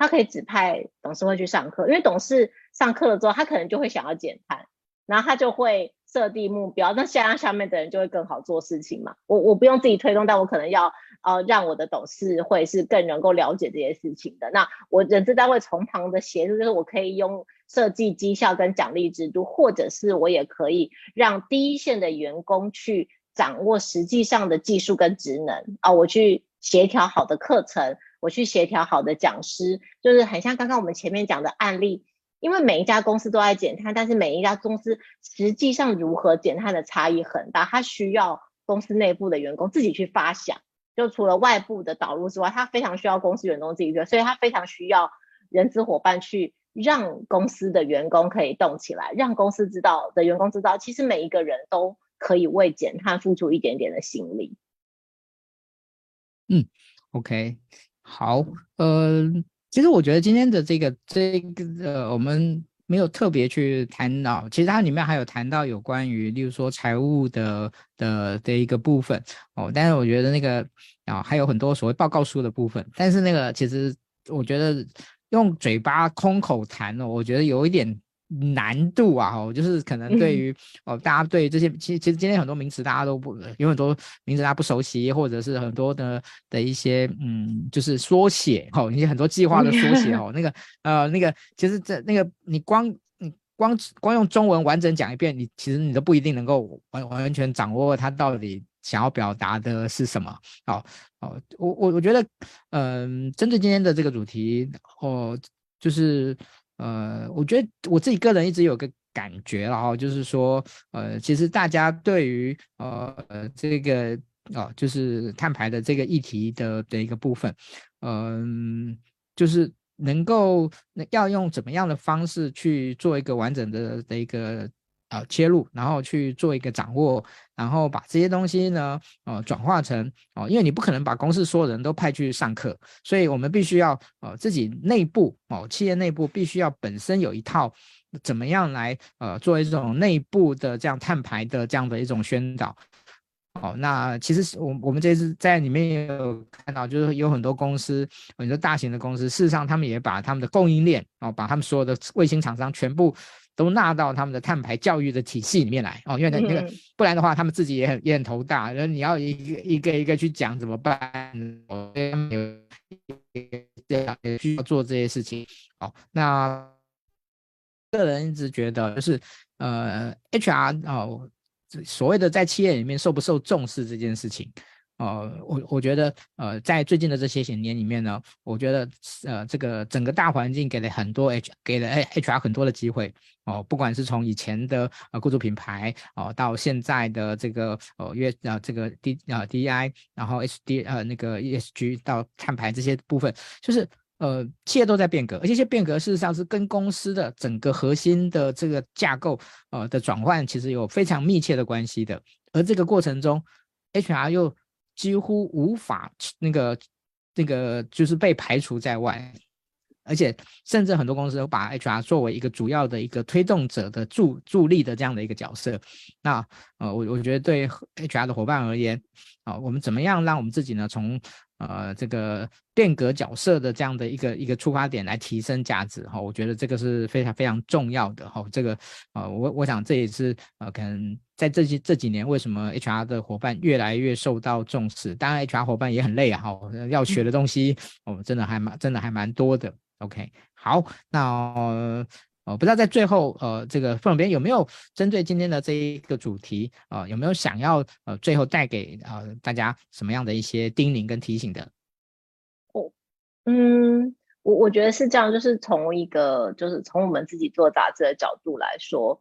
他可以指派董事会去上课，因为董事上课了之后，他可能就会想要减碳，然后他就会设定目标，那下下面的人就会更好做事情嘛。我我不用自己推动，但我可能要呃让我的董事会是更能够了解这些事情的。那我人资单位从旁的协助，就是我可以用设计绩效跟奖励制度，或者是我也可以让第一线的员工去掌握实际上的技术跟职能啊，我去协调好的课程。我去协调好的讲师，就是很像刚刚我们前面讲的案例，因为每一家公司都在减碳，但是每一家公司实际上如何减碳的差异很大，它需要公司内部的员工自己去发想，就除了外部的导入之外，它非常需要公司员工自己做，所以它非常需要人资伙伴去让公司的员工可以动起来，让公司知道的员工知道，其实每一个人都可以为减碳付出一点点的心力。嗯，OK。好，呃，其实我觉得今天的这个这个呃，我们没有特别去谈到，其实它里面还有谈到有关于，例如说财务的的的一个部分哦。但是我觉得那个啊，还有很多所谓报告书的部分，但是那个其实我觉得用嘴巴空口谈哦，我觉得有一点。难度啊，哦，就是可能对于哦，大家对这些，其实其实今天很多名词大家都不有很多名词大家不熟悉，或者是很多的的一些嗯，就是缩写哦，一些很多计划的缩写 哦，那个呃那个其实这那个你光你光光用中文完整讲一遍，你其实你都不一定能够完完全掌握它到底想要表达的是什么。好，哦，我我我觉得嗯，针对今天的这个主题哦，就是。呃，我觉得我自己个人一直有个感觉，然后就是说，呃，其实大家对于呃呃这个哦、就是碳排的这个议题的的一个部分，嗯、就是能够要用怎么样的方式去做一个完整的的一个。呃，切入，然后去做一个掌握，然后把这些东西呢，呃，转化成哦、因为你不可能把公司所有人都派去上课，所以我们必须要呃自己内部哦、企业内部必须要本身有一套怎么样来呃做一种内部的这样碳排的这样的一种宣导。哦，那其实我我们这次在里面也有看到，就是有很多公司，很多大型的公司，事实上他们也把他们的供应链哦，把他们所有的卫星厂商全部。都纳到他们的碳排教育的体系里面来哦，因为那那个不然的话，他们自己也很也很头大。然后你要一个一个一个去讲怎么办？哦，这样也需要做这些事情。好，那个人一直觉得就是呃，HR 哦，所谓的在企业里面受不受重视这件事情。呃，我我觉得，呃，在最近的这些些年里面呢，我觉得，呃，这个整个大环境给了很多 H 给了 HR 很多的机会。哦、不管是从以前的呃雇主品牌哦、到现在的这个呃约呃这个 D 呃 DI，然后 SD 呃那个 ESG 到碳排这些部分，就是呃企业都在变革，而这些变革事实上是跟公司的整个核心的这个架构呃的转换其实有非常密切的关系的，而这个过程中 HR 又几乎无法那个那个就是被排除在外，而且甚至很多公司都把 HR 作为一个主要的一个推动者的助助力的这样的一个角色。那呃，我我觉得对 HR 的伙伴而言啊，我们怎么样让我们自己呢从呃，这个变革角色的这样的一个一个出发点来提升价值哈，我觉得这个是非常非常重要的哈。这个呃，我我想这也是呃，可能在这些这几年为什么 HR 的伙伴越来越受到重视。当然，HR 伙伴也很累啊，哈，要学的东西我哦，真的还蛮真的还蛮多的。OK，好，那。呃哦，不知道在最后，呃，这个副总编有没有针对今天的这一个主题，啊、有没有想要呃最后带给呃大家什么样的一些叮咛跟提醒的？哦，嗯，我我觉得是这样，就是从一个就是从我们自己做杂志的角度来说，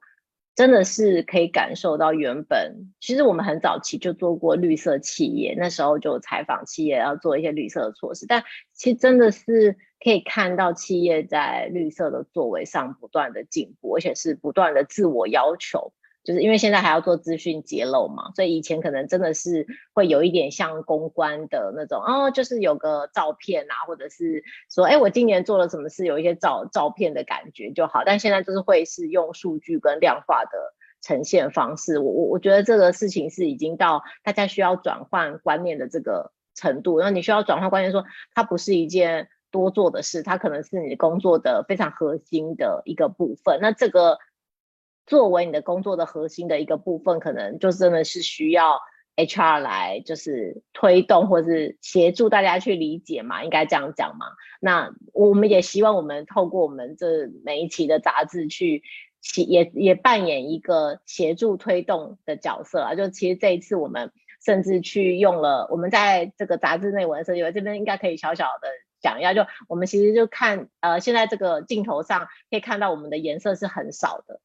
真的是可以感受到原本，其实我们很早期就做过绿色企业，那时候就采访企业要做一些绿色的措施，但其实真的是可以看到企业在绿色的作为上不断的进步，而且是不断的自我要求。就是因为现在还要做资讯揭露嘛，所以以前可能真的是会有一点像公关的那种哦，就是有个照片啊，或者是说，哎，我今年做了什么事，有一些照照片的感觉就好。但现在就是会是用数据跟量化的呈现方式。我我我觉得这个事情是已经到大家需要转换观念的这个程度。那你需要转换观念，说它不是一件多做的事，它可能是你工作的非常核心的一个部分。那这个。作为你的工作的核心的一个部分，可能就真的是需要 HR 来就是推动或是协助大家去理解嘛，应该这样讲嘛。那我们也希望我们透过我们这每一期的杂志去，也也扮演一个协助推动的角色啊。就其实这一次我们甚至去用了，我们在这个杂志内文设计，这边应该可以小小的讲一下，就我们其实就看呃，现在这个镜头上可以看到我们的颜色是很少的。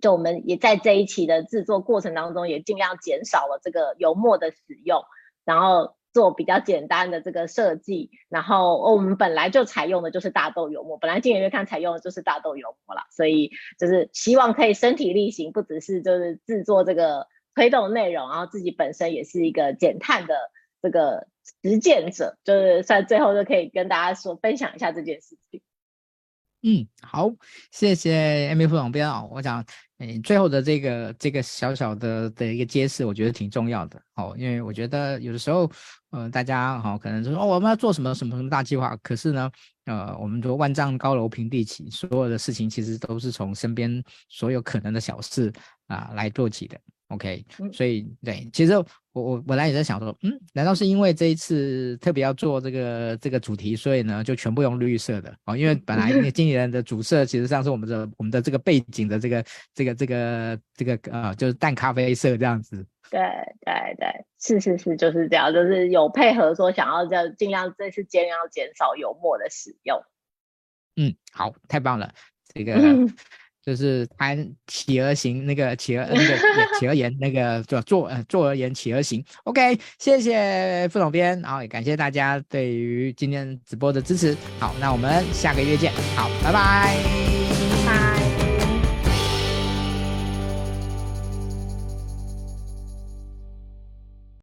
就我们也在这一期的制作过程当中，也尽量减少了这个油墨的使用，然后做比较简单的这个设计。然后哦我们本来就采用的就是大豆油墨，本来今年月刊采用的就是大豆油墨啦，所以就是希望可以身体力行，不只是就是制作这个推动内容，然后自己本身也是一个减碳的这个实践者，就是在最后就可以跟大家说分享一下这件事情。嗯，好，谢谢 Amy 副总编啊，我想。哎，最后的这个这个小小的的一个揭示，我觉得挺重要的哦，因为我觉得有的时候，呃，大家哈、哦、可能就说哦，我们要做什么什么什么大计划，可是呢，呃，我们说万丈高楼平地起，所有的事情其实都是从身边所有可能的小事啊来做起的。OK，所以对，其实我我本来也在想说，嗯，难道是因为这一次特别要做这个这个主题，所以呢就全部用绿色的哦？因为本来那个 经理人的主色其实上是我们的我们的这个背景的这个这个这个这个呃，就是淡咖啡色这样子。对对对，是是是，就是这样，就是有配合说想要这尽量这次尽量减少油墨的使用。嗯，好，太棒了，这个。就是谈企鹅行，那个企鹅那个企鹅言，那个做做呃做而言企鹅行。OK，谢谢副总编，然后也感谢大家对于今天直播的支持。好，那我们下个月见。好，拜拜。